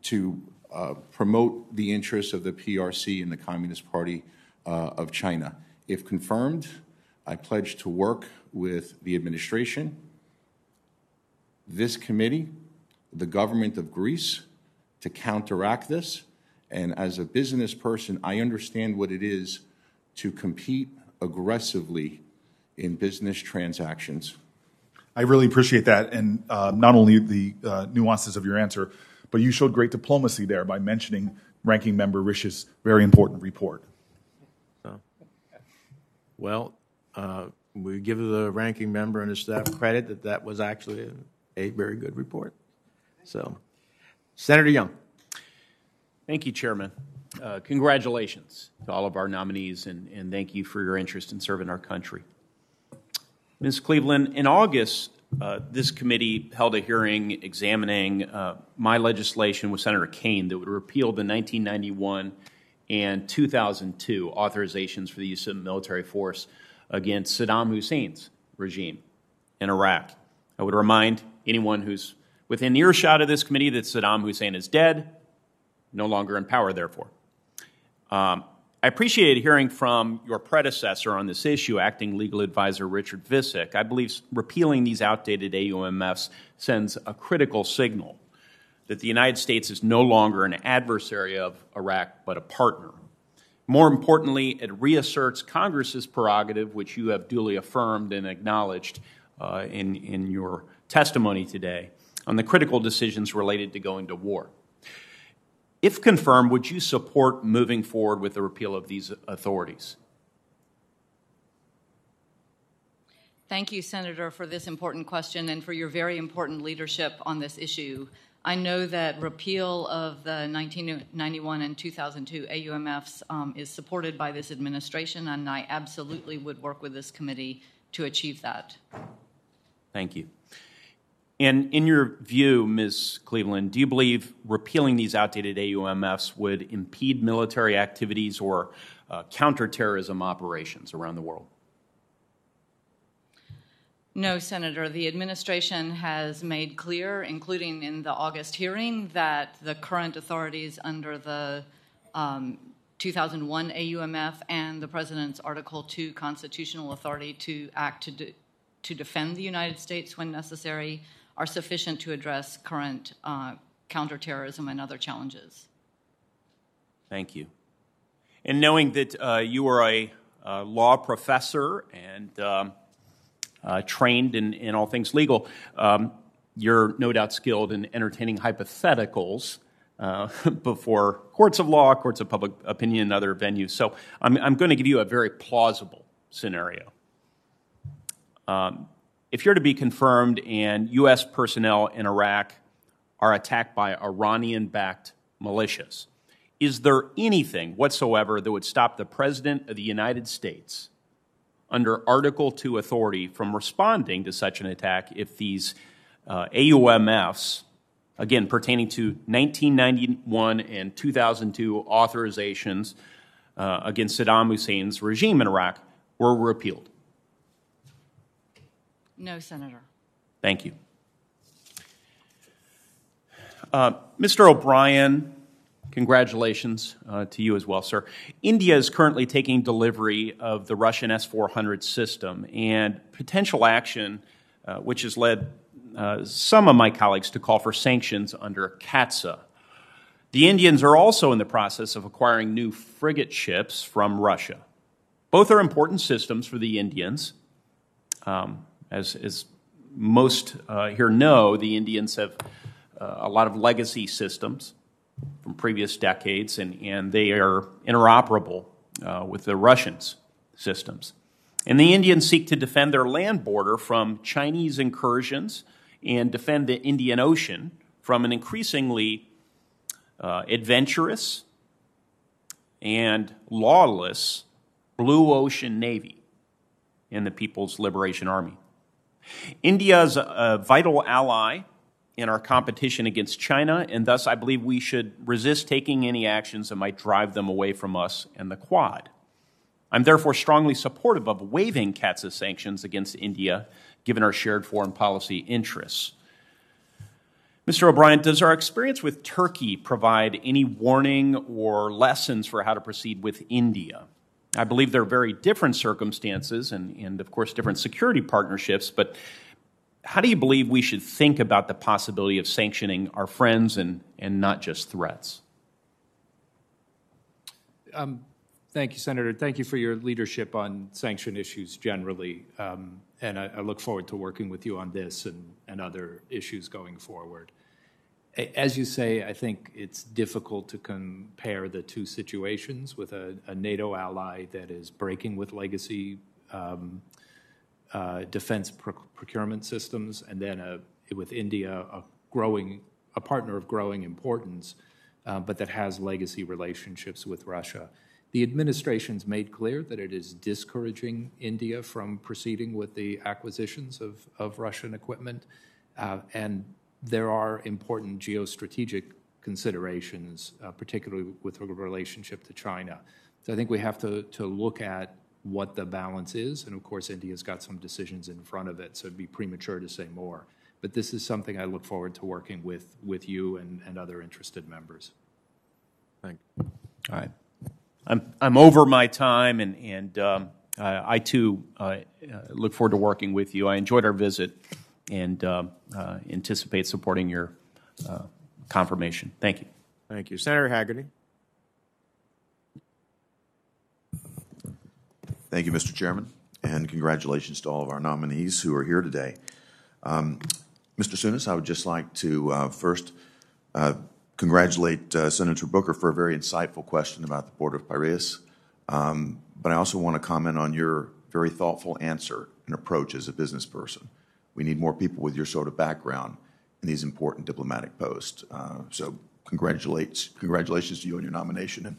to uh, promote the interests of the PRC and the Communist Party uh, of China. If confirmed, I pledge to work with the administration, this committee, the government of Greece to counteract this. And as a business person, I understand what it is to compete aggressively in business transactions. I really appreciate that, and uh, not only the uh, nuances of your answer, but you showed great diplomacy there by mentioning Ranking Member Risch's very important report. Well, uh, we give the ranking member and his staff credit that that was actually a, a very good report. So, Senator Young. Thank you, Chairman. Uh, congratulations to all of our nominees, and, and thank you for your interest in serving our country. Ms. Cleveland, in August, uh, this committee held a hearing examining uh, my legislation with Senator Kaine that would repeal the 1991 and 2002 authorizations for the use of military force against Saddam Hussein's regime in Iraq. I would remind anyone who's within earshot of this committee that Saddam Hussein is dead, no longer in power, therefore. Um, I appreciated hearing from your predecessor on this issue, acting legal advisor Richard Visek. I believe repealing these outdated AUMFs sends a critical signal that the United States is no longer an adversary of Iraq, but a partner. More importantly, it reasserts Congress's prerogative, which you have duly affirmed and acknowledged uh, in, in your testimony today, on the critical decisions related to going to war. If confirmed, would you support moving forward with the repeal of these authorities? Thank you, Senator, for this important question and for your very important leadership on this issue. I know that repeal of the 1991 and 2002 AUMFs um, is supported by this administration, and I absolutely would work with this committee to achieve that. Thank you. And in your view, Ms. Cleveland, do you believe repealing these outdated AUMFs would impede military activities or uh, counterterrorism operations around the world? No, Senator. The administration has made clear, including in the August hearing, that the current authorities under the um, 2001 AUMF and the President's Article 2 constitutional authority to act to, de- to defend the United States when necessary are sufficient to address current uh, counterterrorism and other challenges. Thank you. And knowing that uh, you are a, a, law professor and um, uh, trained in, in all things legal, um, you're no doubt skilled in entertaining hypotheticals uh, before courts of law, courts of public opinion, and other venues. So I'm, I'm going to give you a very plausible scenario. Um, if you're to be confirmed and U.S. personnel in Iraq are attacked by Iranian backed militias, is there anything whatsoever that would stop the President of the United States under Article 2 authority from responding to such an attack if these uh, AUMFs, again, pertaining to 1991 and 2002 authorizations uh, against Saddam Hussein's regime in Iraq, were repealed? No, Senator. Thank you. Uh, Mr. O'Brien, congratulations uh, to you as well, sir. India is currently taking delivery of the Russian S 400 system, and potential action, uh, which has led uh, some of my colleagues to call for sanctions under CAATSA. The Indians are also in the process of acquiring new frigate ships from Russia. Both are important systems for the Indians. Um, as, as, most uh, here know, the Indians have uh, a lot of legacy systems from previous decades, and, and they are interoperable uh, with the Russians' systems. And the Indians seek to defend their land border from Chinese incursions and defend the Indian Ocean from an increasingly uh, adventurous and lawless Blue Ocean Navy in the People's Liberation Army. India is a, vital ally in our competition against China, and thus I believe we should resist taking any actions that might drive them away from us and the Quad. I'm therefore strongly supportive of waiving CAATSA sanctions against India, given our shared foreign policy interests. Mr. O'Brien, does our experience with Turkey provide any warning or lessons for how to proceed with India? I believe there are very different circumstances and, and, of course, different security partnerships, but how do you believe we should think about the possibility of sanctioning our friends and, and not just threats? Um, thank you, Senator. Thank you for your leadership on sanction issues generally. Um, and I, I, look forward to working with you on this and, and other issues going forward. As you say, I think it's difficult to compare the two situations with a, a NATO ally that is breaking with legacy um, uh, defense procurement systems, and then a, with India, a growing a partner of growing importance, uh, but that has legacy relationships with Russia. The administration's made clear that it is discouraging India from proceeding with the acquisitions of, of Russian equipment, uh, and there are important geostrategic considerations, uh, particularly with relationship to China. So I think we have to, to look at what the balance is, and of course, India's got some decisions in front of it, so it'd be premature to say more. But this is something I look forward to working with, with you and, and other interested members. Thank you. All right. I'm, I'm over my time, and, and um, I, I, too uh, look forward to working with you. I enjoyed our visit and uh, uh, anticipate supporting your uh, confirmation. Thank you. Thank you. Senator Hagerty. Thank you, Mr. Chairman, and congratulations to all of our nominees who are here today. Um, Mr. Tsounis, I would just like to uh, first uh, congratulate uh, Senator Booker for a very insightful question about the Port of Piraeus. Um, but I also want to comment on your very thoughtful answer and approach as a business person. We need more people with your sort of background in these important diplomatic posts. Uh, so congratulations, congratulations to you on your nomination, and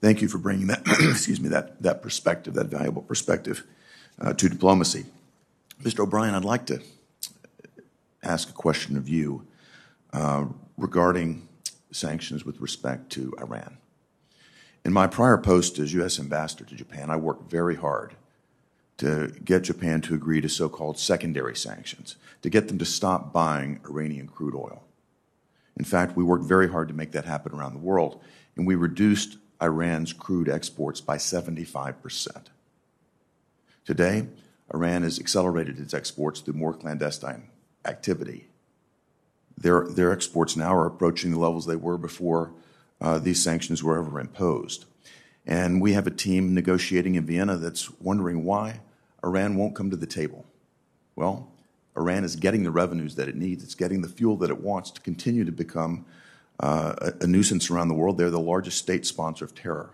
thank you for bringing that, excuse me, that, that perspective, that valuable perspective uh, to diplomacy. Mr. O'Brien, I'd like to ask a question of you uh, regarding sanctions with respect to Iran. In my prior post as U.S. Ambassador to Japan, I worked very hard to get Japan to agree to so called secondary sanctions, to get them to stop buying Iranian crude oil. In fact, we worked very hard to make that happen around the world, and we reduced Iran's crude exports by 75%. Today, Iran has accelerated its exports through more clandestine activity. Their, their exports now are approaching the levels they were before uh, these sanctions were ever imposed. And we have a team negotiating in Vienna that's wondering why Iran won't come to the table. Well, Iran is getting the revenues that it needs. It's getting the fuel that it wants to continue to become uh, a, a nuisance around the world. They're the largest state sponsor of terror.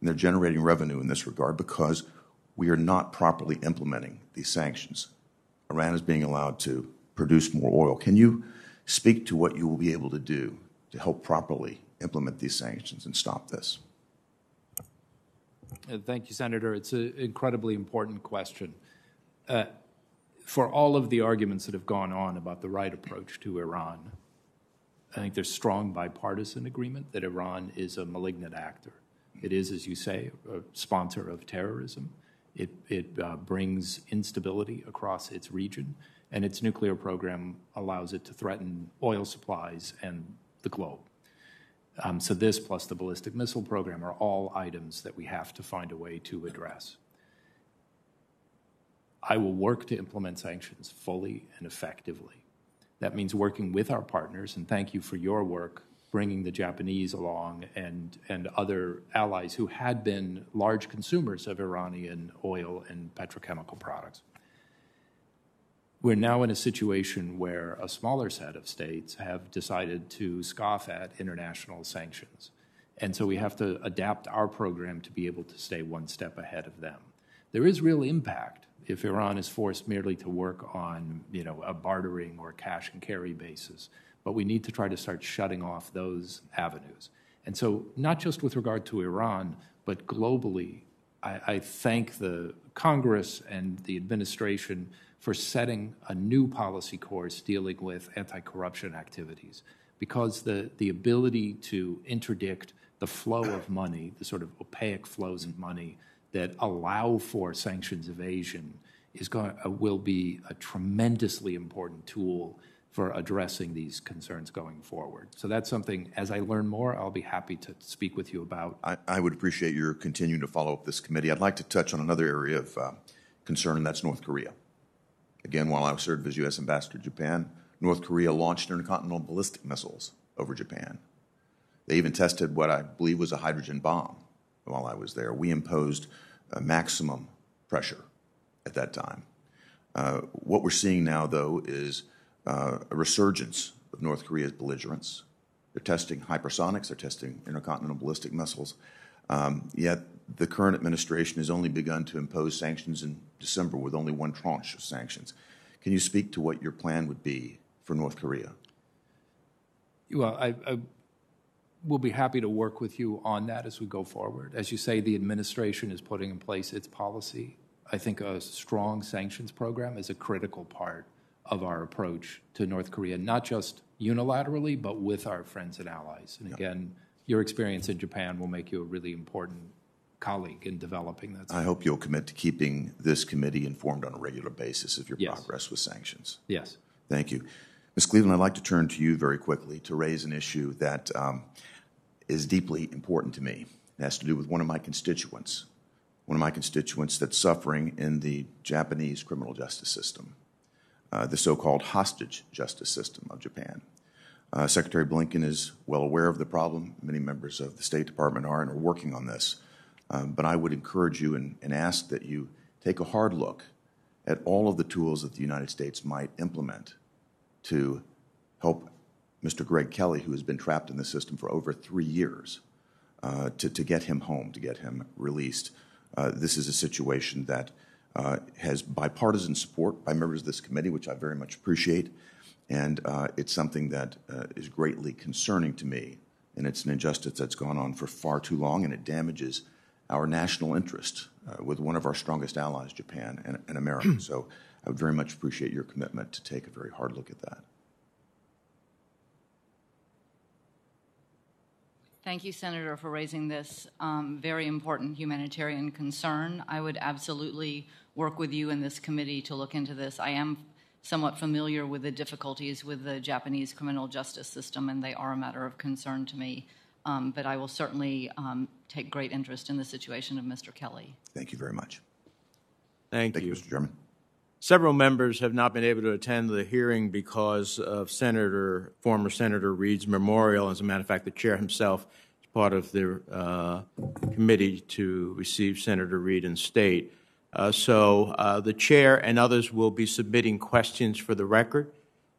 And they're generating revenue in this regard because we are not properly implementing these sanctions. Iran is being allowed to produce more oil. Can you speak to what you will be able to do to help properly implement these sanctions and stop this? Uh, thank you, Senator. It's an incredibly important question. Uh, for all of the arguments that have gone on about the right approach to Iran, I think there's strong bipartisan agreement that Iran is a malignant actor. It is, as you say, a sponsor of terrorism. It, it uh, brings instability across its region, and its nuclear program allows it to threaten oil supplies and the globe. Um, so this plus the ballistic missile program are all items that we have to find a way to address. I will work to implement sanctions fully and effectively. That means working with our partners, and thank you for your work bringing the Japanese along and, and other allies who had been large consumers of Iranian oil and petrochemical products. We're now in a situation where a smaller set of states have decided to scoff at international sanctions. And so we have to adapt our program to be able to stay one step ahead of them. There is real impact if Iran is forced merely to work on, you know, a bartering or cash and carry basis. But we need to try to start shutting off those avenues. And so, not just with regard to Iran, but globally, I, I thank the Congress and the administration for setting a new policy course dealing with anti corruption activities. Because the, the ability to interdict the flow of money, the sort of opaque flows of money that allow for sanctions evasion, is going, uh, will be a tremendously important tool for addressing these concerns going forward. So that's something, as I learn more, I'll be happy to speak with you about. I, I would appreciate your continuing to follow up this committee. I'd like to touch on another area of uh, concern, and that's North Korea. Again, while I was served as U.S. Ambassador to Japan, North Korea launched intercontinental ballistic missiles over Japan. They even tested what I believe was a hydrogen bomb while I was there. We imposed maximum pressure at that time. Uh, what we're seeing now, though, is uh, a resurgence of North Korea's belligerence. They're testing hypersonics, they're testing intercontinental ballistic missiles. Um, yet the current administration has only begun to impose sanctions in December with only one tranche of sanctions. Can you speak to what your plan would be for North Korea? Well, I, I will be happy to work with you on that as we go forward. As you say, the administration is putting in place its policy. I think a strong sanctions program is a critical part of our approach to North Korea, not just unilaterally, but with our friends and allies. And again, your experience in Japan will make you a really important colleague in developing that. I hope you'll commit to keeping this committee informed on a regular basis of your yes. progress with sanctions. Yes. Thank you. Ms. Cleveland, I'd like to turn to you very quickly to raise an issue that um, is deeply important to me. It has to do with one of my constituents, one of my constituents that's suffering in the Japanese criminal justice system, uh, the so called hostage justice system of Japan. Uh, Secretary Blinken is well aware of the problem. Many members of the State Department are and are working on this. Um, but I would encourage you and, and ask that you take a hard look at all of the tools that the United States might implement to help Mr. Greg Kelly, who has been trapped in the system for over three years, uh, to, to get him home, to get him released. Uh, this is a situation that uh, has bipartisan support by members of this committee, which I very much appreciate. And uh, it's something that uh, is greatly concerning to me. And it's an injustice that's gone on for far too long, and it damages our national interest uh, with one of our strongest allies, Japan and, and America. so I would very much appreciate your commitment to take a very hard look at that. Thank you, Senator, for raising this um, very important humanitarian concern. I would absolutely work with you in this committee to look into this. I am somewhat familiar with the difficulties with the Japanese criminal justice system, and they are a matter of concern to me. Um, but I will certainly um, take great interest in the situation of Mr. Kelly. Thank you very much. Thank, Thank you. you, Mr. Chairman. Several members have not been able to attend the hearing because of Senator, former Senator Reid's memorial. As a matter of fact, the chair himself is part of the uh, committee to receive Senator Reid in state. Uh, so uh, the chair and others will be submitting questions for the record.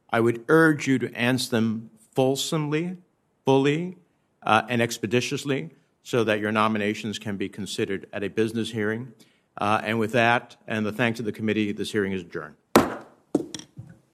I would urge you to answer them fulsomely, fully, uh, and expeditiously so that your nominations can be considered at a business hearing. Uh, and with that, and the thanks of the committee, this hearing is adjourned.